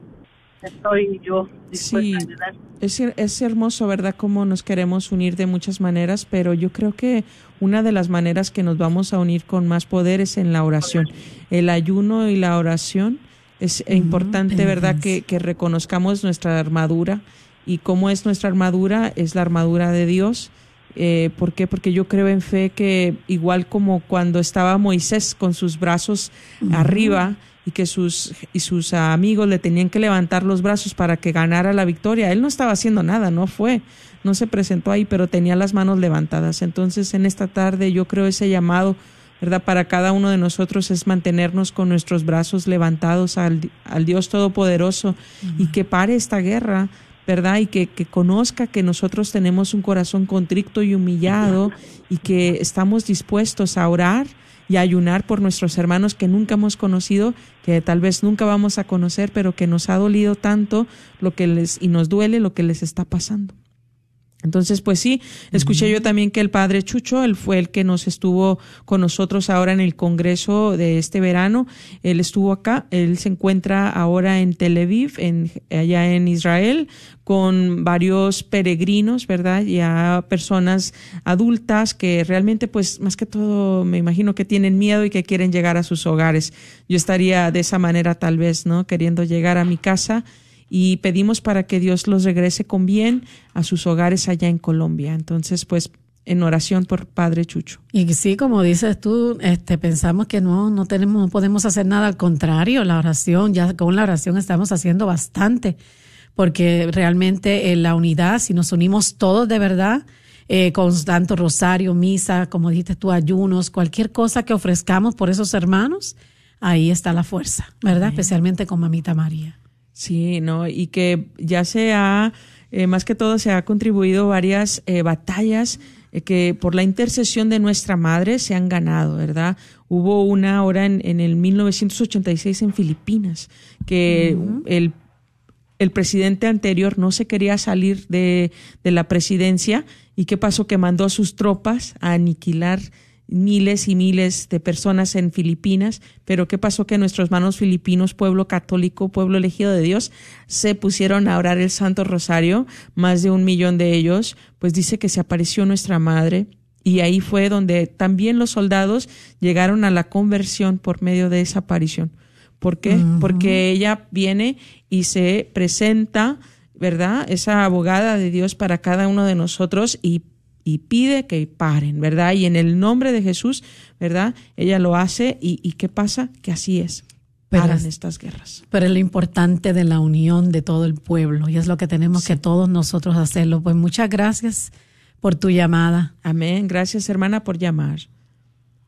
estoy yo dispuesta Sí. a ayudar. Es, es hermoso, ¿verdad? Cómo nos queremos unir de muchas maneras, pero yo creo que una de las maneras que nos vamos a unir con más poder es en la oración. El ayuno y la oración es importante, ¿verdad? Que, que reconozcamos nuestra armadura y cómo es nuestra armadura, es la armadura de Dios. Eh, ¿Por qué? Porque yo creo en fe que igual como cuando estaba Moisés con sus brazos arriba y que sus, y sus amigos le tenían que levantar los brazos para que ganara la victoria, él no estaba haciendo nada, no fue, no se presentó ahí, pero tenía las manos levantadas. Entonces en esta tarde yo creo ese llamado, ¿verdad? Para cada uno de nosotros es mantenernos con nuestros brazos levantados al, al Dios Todopoderoso y que pare esta guerra, ¿verdad? Y que, que conozca que nosotros tenemos un corazón contrito y humillado y que estamos dispuestos a orar y ayunar por nuestros hermanos que nunca hemos conocido, que tal vez nunca vamos a conocer, pero que nos ha dolido tanto lo que les y nos duele lo que les está pasando. Entonces, pues sí, escuché yo también que el padre Chucho, él fue el que nos estuvo con nosotros ahora en el Congreso de este verano. Él estuvo acá, él se encuentra ahora en Tel Aviv, en, allá en Israel, con varios peregrinos, ¿verdad? Ya personas adultas que realmente, pues, más que todo, me imagino que tienen miedo y que quieren llegar a sus hogares. Yo estaría de esa manera, tal vez, ¿no? Queriendo llegar a mi casa y pedimos para que Dios los regrese con bien a sus hogares allá en Colombia. Entonces, pues, en oración por Padre Chucho. Y sí, como dices tú, este, pensamos que no, no tenemos, no podemos hacer nada. Al contrario, la oración, ya con la oración estamos haciendo bastante, porque realmente en la unidad, si nos unimos todos de verdad, eh, con tanto rosario, misa, como dijiste tú, ayunos, cualquier cosa que ofrezcamos por esos hermanos, ahí está la fuerza, ¿verdad? Especialmente con Mamita María. Sí, ¿no? Y que ya se ha, eh, más que todo, se ha contribuido varias eh, batallas eh, que por la intercesión de nuestra madre se han ganado, ¿verdad? Hubo una hora en, en el 1986 en Filipinas que el el presidente anterior no se quería salir de, de la presidencia y qué pasó que mandó a sus tropas a aniquilar miles y miles de personas en Filipinas, pero qué pasó que nuestros hermanos filipinos, pueblo católico, pueblo elegido de Dios, se pusieron a orar el Santo Rosario, más de un millón de ellos, pues dice que se apareció nuestra madre y ahí fue donde también los soldados llegaron a la conversión por medio de esa aparición. ¿Por qué? Porque ella viene y se presenta, ¿verdad? Esa abogada de Dios para cada uno de nosotros y, y pide que paren, ¿verdad? Y en el nombre de Jesús, ¿verdad? Ella lo hace y, y ¿qué pasa? Que así es. Pero Paran es- estas guerras. Pero es lo importante de la unión de todo el pueblo y es lo que tenemos que todos nosotros hacerlo. Pues muchas gracias por tu llamada. Amén. Gracias, hermana, por llamar.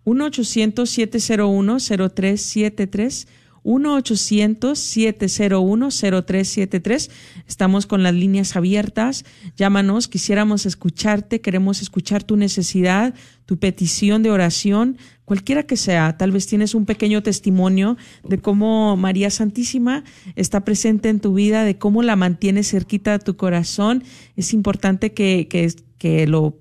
1-800-701-0373. 1-800-701-0373. Estamos con las líneas abiertas. Llámanos, quisiéramos escucharte, queremos escuchar tu necesidad, tu petición de oración, cualquiera que sea. Tal vez tienes un pequeño testimonio de cómo María Santísima está presente en tu vida, de cómo la mantienes cerquita de tu corazón. Es importante que, que, que lo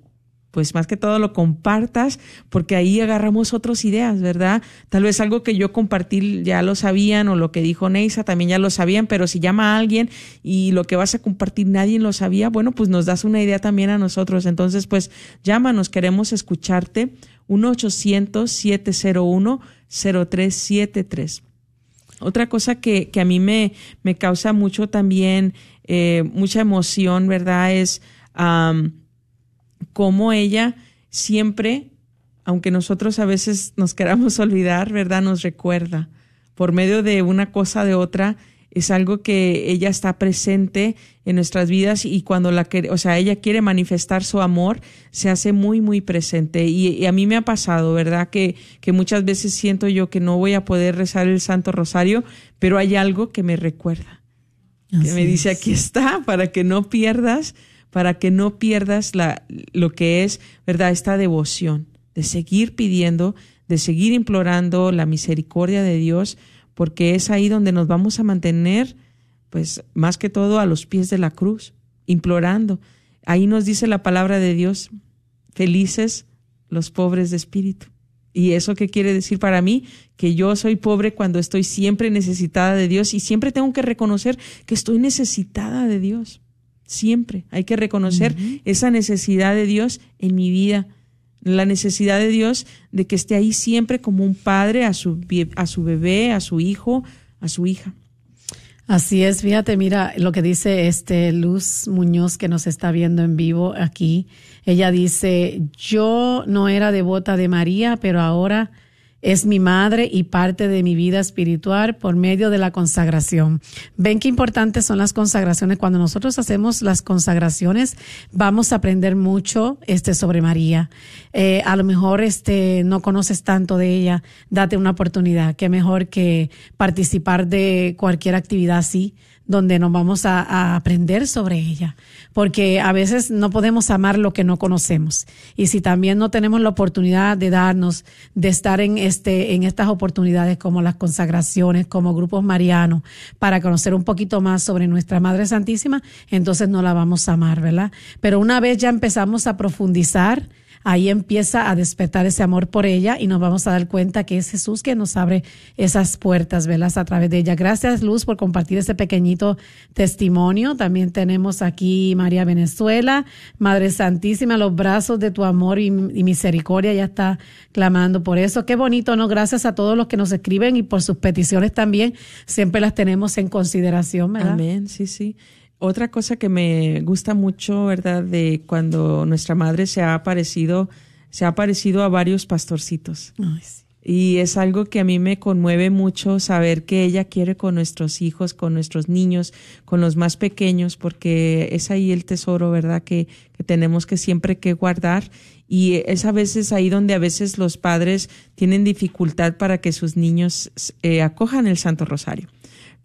pues más que todo lo compartas, porque ahí agarramos otras ideas, ¿verdad? Tal vez algo que yo compartí ya lo sabían o lo que dijo Neisa también ya lo sabían, pero si llama a alguien y lo que vas a compartir nadie lo sabía, bueno, pues nos das una idea también a nosotros. Entonces, pues llámanos, queremos escucharte. 1-800-701-0373. Otra cosa que, que a mí me, me causa mucho también, eh, mucha emoción, ¿verdad? Es cómo ella siempre, aunque nosotros a veces nos queramos [laughs] olvidar, ¿verdad? Nos recuerda por medio de una cosa de otra. Es algo que ella está presente en nuestras vidas y cuando la que, o sea, ella quiere manifestar su amor, se hace muy, muy presente. Y, y a mí me ha pasado, ¿verdad? Que, que muchas veces siento yo que no voy a poder rezar el Santo Rosario, pero hay algo que me recuerda que Así me dice es. aquí está para que no pierdas para que no pierdas lo que es verdad esta devoción de seguir pidiendo de seguir implorando la misericordia de Dios porque es ahí donde nos vamos a mantener pues más que todo a los pies de la cruz implorando ahí nos dice la palabra de Dios felices los pobres de espíritu ¿Y eso qué quiere decir para mí? Que yo soy pobre cuando estoy siempre necesitada de Dios y siempre tengo que reconocer que estoy necesitada de Dios. Siempre hay que reconocer esa necesidad de Dios en mi vida. La necesidad de Dios de que esté ahí siempre como un padre a su, a su bebé, a su hijo, a su hija. Así es, fíjate, mira lo que dice este Luz Muñoz que nos está viendo en vivo aquí. Ella dice, yo no era devota de María, pero ahora es mi madre y parte de mi vida espiritual por medio de la consagración. Ven qué importantes son las consagraciones. Cuando nosotros hacemos las consagraciones, vamos a aprender mucho este sobre María. Eh, a lo mejor este no conoces tanto de ella, date una oportunidad. Qué mejor que participar de cualquier actividad así donde nos vamos a, aprender sobre ella, porque a veces no podemos amar lo que no conocemos. Y si también no tenemos la oportunidad de darnos, de estar en este, en estas oportunidades como las consagraciones, como grupos marianos, para conocer un poquito más sobre nuestra Madre Santísima, entonces no la vamos a amar, ¿verdad? Pero una vez ya empezamos a profundizar, ahí empieza a despertar ese amor por ella y nos vamos a dar cuenta que es Jesús que nos abre esas puertas, ¿verdad? A través de ella. Gracias, Luz, por compartir ese pequeñito testimonio. También tenemos aquí María Venezuela, Madre Santísima, los brazos de tu amor y, y misericordia. Ya está clamando por eso. Qué bonito, ¿no? Gracias a todos los que nos escriben y por sus peticiones también. Siempre las tenemos en consideración, ¿verdad? Amén, sí, sí. Otra cosa que me gusta mucho, ¿verdad? De cuando nuestra madre se ha aparecido, se ha aparecido a varios pastorcitos. Ay, sí. Y es algo que a mí me conmueve mucho saber que ella quiere con nuestros hijos, con nuestros niños, con los más pequeños, porque es ahí el tesoro, ¿verdad? Que, que tenemos que siempre que guardar. Y es a veces ahí donde a veces los padres tienen dificultad para que sus niños eh, acojan el Santo Rosario.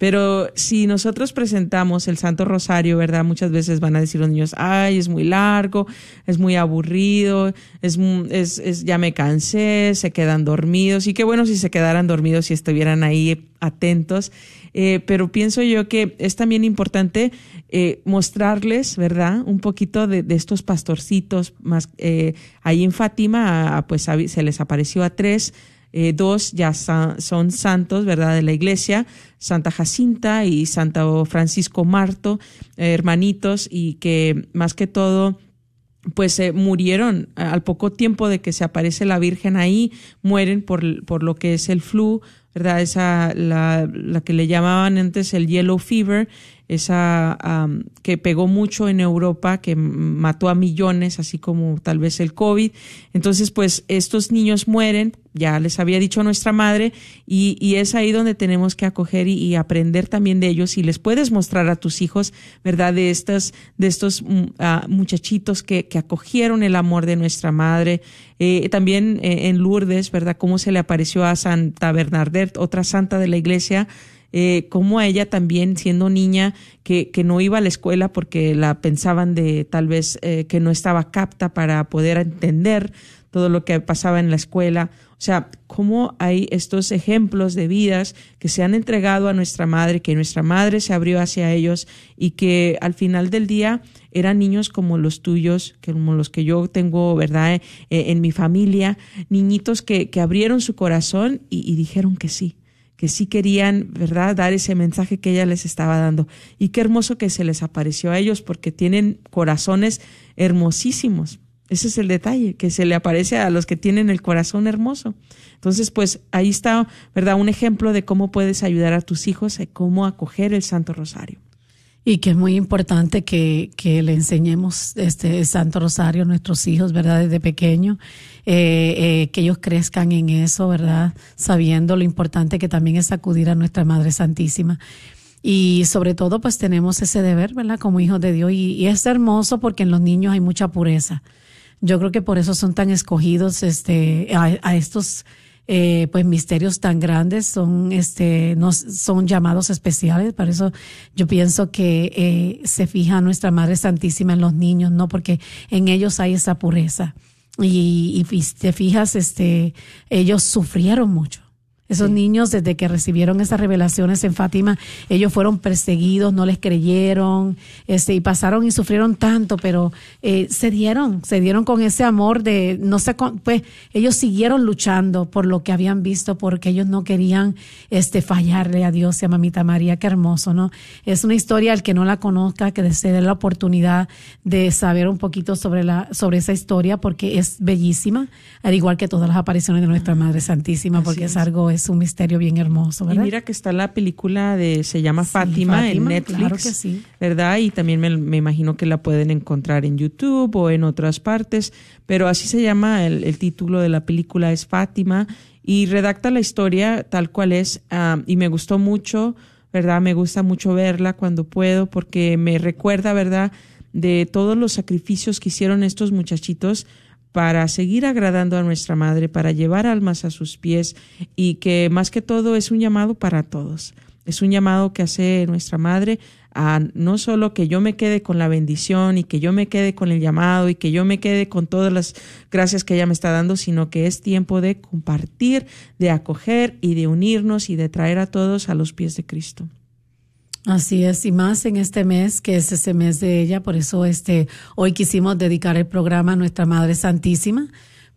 Pero si nosotros presentamos el Santo Rosario, ¿verdad? Muchas veces van a decir los niños, ay, es muy largo, es muy aburrido, es, es, ya me cansé, se quedan dormidos. Y qué bueno si se quedaran dormidos y estuvieran ahí atentos. Eh, pero pienso yo que es también importante eh, mostrarles, ¿verdad? Un poquito de, de estos pastorcitos. Más, eh, ahí en Fátima, pues se les apareció a tres. Eh, dos ya son santos, ¿verdad? De la iglesia, Santa Jacinta y Santo Francisco Marto, eh, hermanitos, y que más que todo, pues eh, murieron al poco tiempo de que se aparece la Virgen ahí, mueren por, por lo que es el flu, ¿verdad? Esa, la, la que le llamaban antes el yellow fever, esa um, que pegó mucho en Europa, que mató a millones, así como tal vez el COVID. Entonces, pues estos niños mueren, ya les había dicho nuestra madre, y, y es ahí donde tenemos que acoger y, aprender también de ellos. Y les puedes mostrar a tus hijos, ¿verdad? De estas, de estos uh, muchachitos que, que acogieron el amor de nuestra madre. Eh, también eh, en Lourdes, ¿verdad? Cómo se le apareció a Santa Bernadette, otra santa de la iglesia, eh, como a ella también siendo niña que, que, no iba a la escuela porque la pensaban de tal vez eh, que no estaba capta para poder entender todo lo que pasaba en la escuela. O sea, cómo hay estos ejemplos de vidas que se han entregado a nuestra madre, que nuestra madre se abrió hacia ellos y que al final del día eran niños como los tuyos, como los que yo tengo, ¿verdad? Eh, en mi familia, niñitos que, que abrieron su corazón y dijeron que sí que sí querían, ¿verdad?, dar ese mensaje que ella les estaba dando. Y qué hermoso que se les apareció a ellos porque tienen corazones hermosísimos. Ese es el detalle, que se le aparece a los que tienen el corazón hermoso. Entonces, pues ahí está, ¿verdad? Un ejemplo de cómo puedes ayudar a tus hijos a cómo acoger el Santo Rosario. Y que es muy importante que, que le enseñemos este Santo Rosario a nuestros hijos, ¿verdad? Desde pequeño, eh, eh, que ellos crezcan en eso, ¿verdad? Sabiendo lo importante que también es acudir a nuestra Madre Santísima. Y sobre todo, pues tenemos ese deber, ¿verdad? Como hijos de Dios. Y, es hermoso porque en los niños hay mucha pureza. Yo creo que por eso son tan escogidos este, a, estos eh, pues misterios tan grandes son este no son llamados especiales por eso yo pienso que eh, se fija nuestra madre santísima en los niños no porque en ellos hay esa pureza y, y, te fijas este ellos sufrieron mucho esos niños, desde que recibieron esas revelaciones en Fátima, ellos fueron perseguidos, no les creyeron, este, y pasaron y sufrieron tanto, pero eh, se dieron, se dieron con ese amor de, no sé, pues ellos siguieron luchando por lo que habían visto, porque ellos no querían este, fallarle a Dios y a Mamita María, qué hermoso, ¿no? Es una historia, al que no la conozca, que se dé la oportunidad de saber un poquito sobre, la, sobre esa historia, porque es bellísima, al igual que todas las apariciones de nuestra Madre Santísima, porque es. es algo, es un misterio bien hermoso, ¿verdad? Y mira que está la película de, se llama sí, Fátima, Fátima, en Netflix, claro que sí. ¿verdad? Y también me, me, imagino que la pueden encontrar en YouTube o en otras partes, pero así se llama, el, el título de la película es Fátima y redacta la historia tal cual es um, y me gustó mucho, ¿verdad? Me gusta mucho verla cuando puedo porque me recuerda, ¿verdad? De todos los sacrificios que hicieron estos muchachitos para seguir agradando a nuestra Madre, para llevar almas a sus pies y que más que todo es un llamado para todos. Es un llamado que hace nuestra Madre a no solo que yo me quede con la bendición y que yo me quede con el llamado y que yo me quede con todas las gracias que ella me está dando, sino que es tiempo de compartir, de acoger y de unirnos y de traer a todos a los pies de Cristo. Así es, y más en este mes, que es ese mes de ella, por eso este, hoy quisimos dedicar el programa a nuestra Madre Santísima,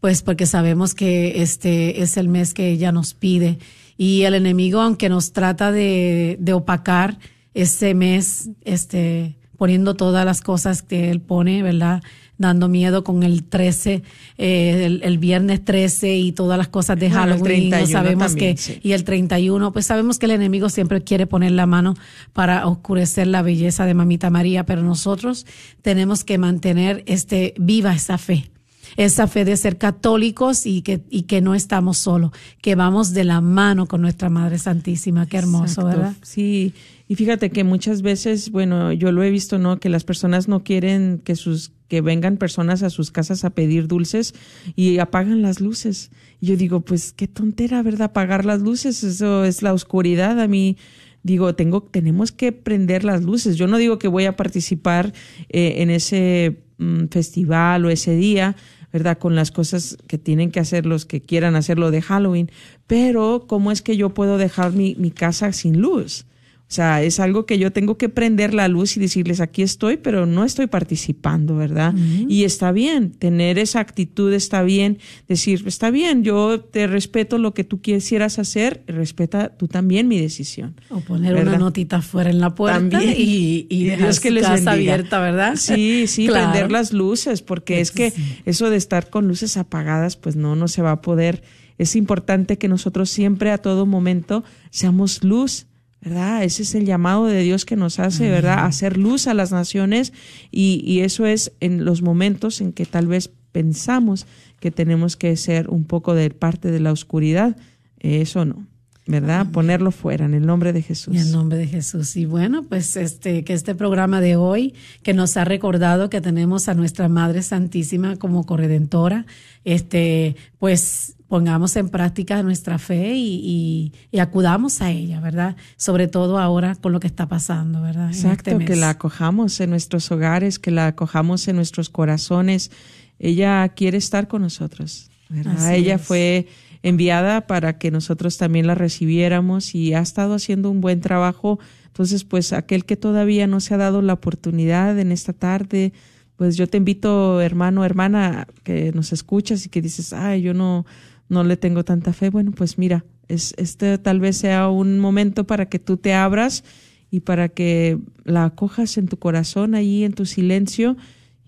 pues porque sabemos que este es el mes que ella nos pide. Y el enemigo, aunque nos trata de, de opacar ese mes, este, poniendo todas las cosas que él pone, ¿verdad? Dando miedo con el 13, eh, el, el, viernes 13 y todas las cosas de bueno, Halloween. El sabemos también, que, sí. y el 31, pues sabemos que el enemigo siempre quiere poner la mano para oscurecer la belleza de Mamita María, pero nosotros tenemos que mantener este, viva esa fe esa fe de ser católicos y que, y que no estamos solos, que vamos de la mano con nuestra Madre Santísima. Qué hermoso, Exacto. ¿verdad? Sí, y fíjate que muchas veces, bueno, yo lo he visto, ¿no? Que las personas no quieren que sus que vengan personas a sus casas a pedir dulces y apagan las luces. Y yo digo, pues qué tontera, ¿verdad? Apagar las luces, eso es la oscuridad. A mí digo, tengo tenemos que prender las luces. Yo no digo que voy a participar eh, en ese mm, festival o ese día, ¿verdad? Con las cosas que tienen que hacer los que quieran hacerlo de Halloween, pero ¿cómo es que yo puedo dejar mi, mi casa sin luz? O sea, es algo que yo tengo que prender la luz y decirles, aquí estoy, pero no estoy participando, ¿verdad? Uh -huh. Y está bien, tener esa actitud está bien, decir, está bien, yo te respeto lo que tú quisieras hacer, respeta tú también mi decisión. O poner ¿verdad? una notita fuera en la puerta también. y, y dejar Dios que les casa abierta, ¿verdad? Sí, sí, [laughs] claro. prender las luces, porque es que sí. eso de estar con luces apagadas, pues no, no se va a poder. Es importante que nosotros siempre a todo momento seamos luz ¿verdad? Ese es el llamado de Dios que nos hace, ¿verdad? Hacer luz a las naciones y, y, eso es en los momentos en que tal vez pensamos que tenemos que ser un poco de parte de la oscuridad, eso no. ¿Verdad? Amén. Ponerlo fuera en el nombre de Jesús. En el nombre de Jesús. Y bueno, pues este, que este programa de hoy, que nos ha recordado que tenemos a nuestra Madre Santísima como corredentora, este, pues pongamos en práctica nuestra fe y, y, y, acudamos a ella, ¿verdad? Sobre todo ahora con lo que está pasando, ¿verdad? Exacto, este que la acojamos en nuestros hogares, que la acojamos en nuestros corazones. Ella quiere estar con nosotros, ¿verdad? Así ella es. fue enviada para que nosotros también la recibiéramos y ha estado haciendo un buen trabajo. Entonces, pues aquel que todavía no se ha dado la oportunidad en esta tarde, pues yo te invito, hermano, hermana, que nos escuchas y que dices, ay, yo no, no le tengo tanta fe. Bueno, pues mira, es, este tal vez sea un momento para que tú te abras y para que la acojas en tu corazón, ahí en tu silencio.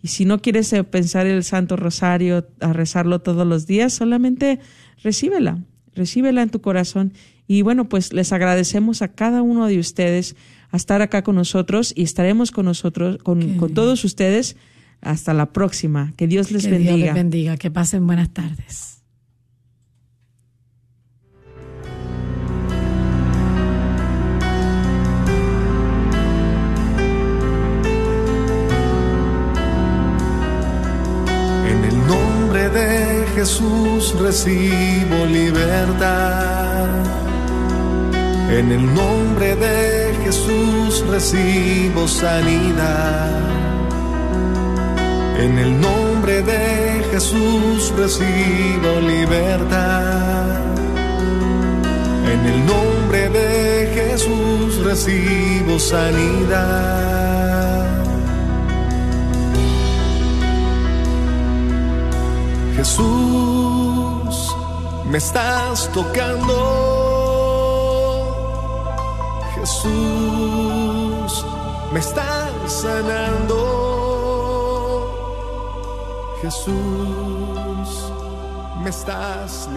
Y si no quieres pensar el Santo Rosario, a rezarlo todos los días, solamente recíbela, recíbela en tu corazón. Y bueno, pues les agradecemos a cada uno de ustedes a estar acá con nosotros y estaremos con nosotros, con, con todos ustedes hasta la próxima. Que Dios les que bendiga. Dios les bendiga. Que pasen buenas tardes. De Jesús recibo libertad. En el nombre de Jesús recibo sanidad. En el nombre de Jesús recibo libertad. En el nombre de Jesús recibo sanidad. Jesús, me estás tocando. Jesús, me estás sanando. Jesús, me estás.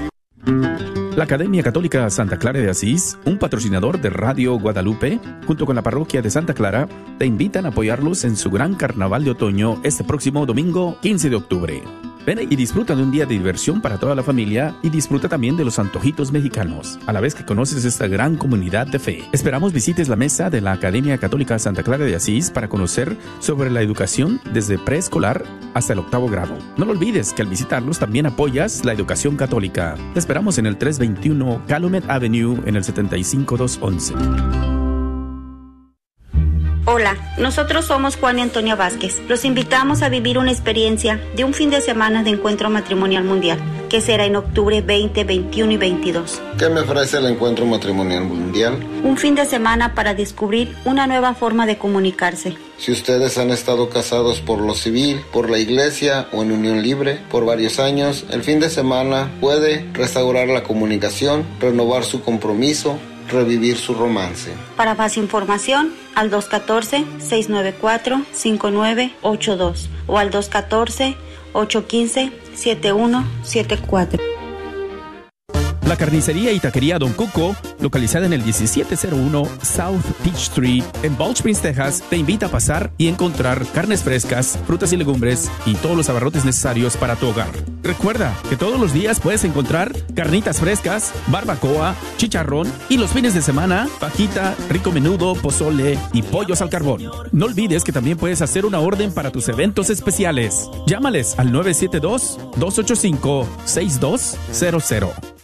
La Academia Católica Santa Clara de Asís, un patrocinador de Radio Guadalupe, junto con la parroquia de Santa Clara, te invitan a apoyarlos en su gran carnaval de otoño este próximo domingo 15 de octubre. Ven y disfruta de un día de diversión para toda la familia y disfruta también de los antojitos mexicanos, a la vez que conoces esta gran comunidad de fe. Esperamos visites la mesa de la Academia Católica Santa Clara de Asís para conocer sobre la educación desde preescolar hasta el octavo grado. No lo olvides que al visitarlos también apoyas la educación católica. Te esperamos en el 321 Calumet Avenue en el 75211. Hola, nosotros somos Juan y Antonia Vázquez. Los invitamos a vivir una experiencia de un fin de semana de encuentro matrimonial mundial, que será en octubre 20, 21 y 22. ¿Qué me ofrece el encuentro matrimonial mundial? Un fin de semana para descubrir una nueva forma de comunicarse. Si ustedes han estado casados por lo civil, por la iglesia o en unión libre por varios años, el fin de semana puede restaurar la comunicación, renovar su compromiso, revivir su romance. Para más información, al 214-694-5982 o al 214-815-7174. La carnicería y taquería Don Cuco, localizada en el 1701 South Peach Street en Balch Springs, Texas, te invita a pasar y encontrar carnes frescas, frutas y legumbres y todos los abarrotes necesarios para tu hogar. Recuerda que todos los días puedes encontrar carnitas frescas, barbacoa, chicharrón y los fines de semana, fajita, rico menudo, pozole y pollos al carbón. No olvides que también puedes hacer una orden para tus eventos especiales. Llámales al 972-285-6200.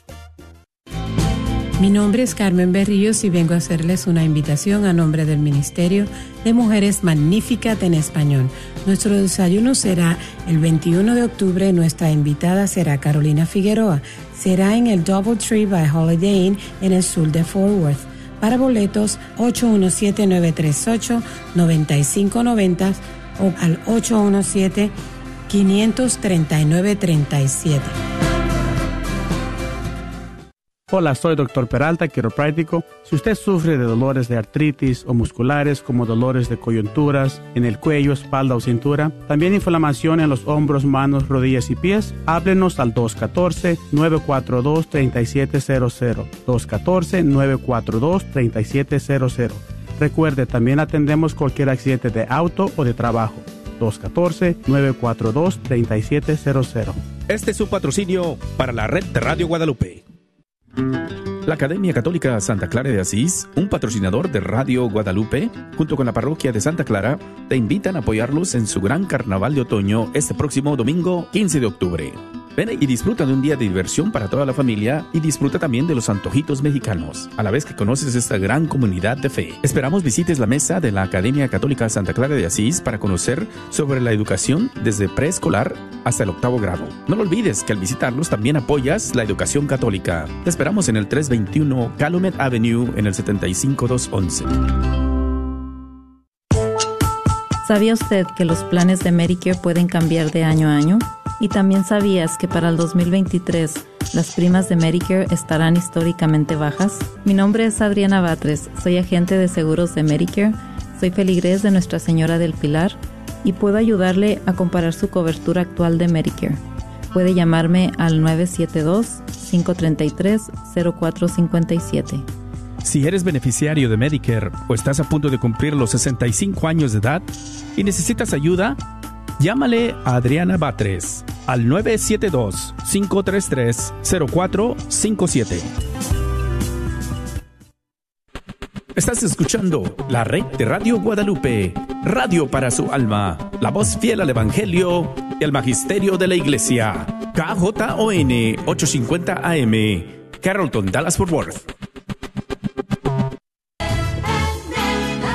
Mi nombre es Carmen Berríos y vengo a hacerles una invitación a nombre del Ministerio de Mujeres Magníficas en Español. Nuestro desayuno será el 21 de octubre. Nuestra invitada será Carolina Figueroa. Será en el Doubletree by Holiday Inn en el sur de Fort Worth. Para boletos 817-938-9590 o al 817-539-37. Hola, soy Dr. Peralta, quiropráctico. Si usted sufre de dolores de artritis o musculares como dolores de coyunturas en el cuello, espalda o cintura, también inflamación en los hombros, manos, rodillas y pies, háblenos al 214-942-3700. 214-942-3700. Recuerde, también atendemos cualquier accidente de auto o de trabajo. 214-942-3700. Este es su patrocinio para la red de Radio Guadalupe. La Academia Católica Santa Clara de Asís, un patrocinador de Radio Guadalupe, junto con la parroquia de Santa Clara, te invitan a apoyarlos en su gran carnaval de otoño este próximo domingo 15 de octubre. Ven y disfruta de un día de diversión para toda la familia y disfruta también de los antojitos mexicanos, a la vez que conoces esta gran comunidad de fe. Esperamos visites la mesa de la Academia Católica Santa Clara de Asís para conocer sobre la educación desde preescolar hasta el octavo grado. No lo olvides que al visitarlos también apoyas la educación católica. Te esperamos en el 321 Calumet Avenue en el 75211. ¿Sabía usted que los planes de Medicare pueden cambiar de año a año? ¿Y también sabías que para el 2023 las primas de Medicare estarán históricamente bajas? Mi nombre es Adriana Batres, soy agente de seguros de Medicare, soy feligrés de Nuestra Señora del Pilar y puedo ayudarle a comparar su cobertura actual de Medicare. puede llamarme al 972-533-0457. Si eres beneficiario de Medicare o estás a punto de cumplir los 65 años de edad y necesitas ayuda, llámale a Adriana Batres al 972-533-0457. Estás escuchando la red de Radio Guadalupe, radio para su alma, la voz fiel al Evangelio y al Magisterio de la Iglesia. KJON 850 AM, Carrollton, Dallas Fort Worth.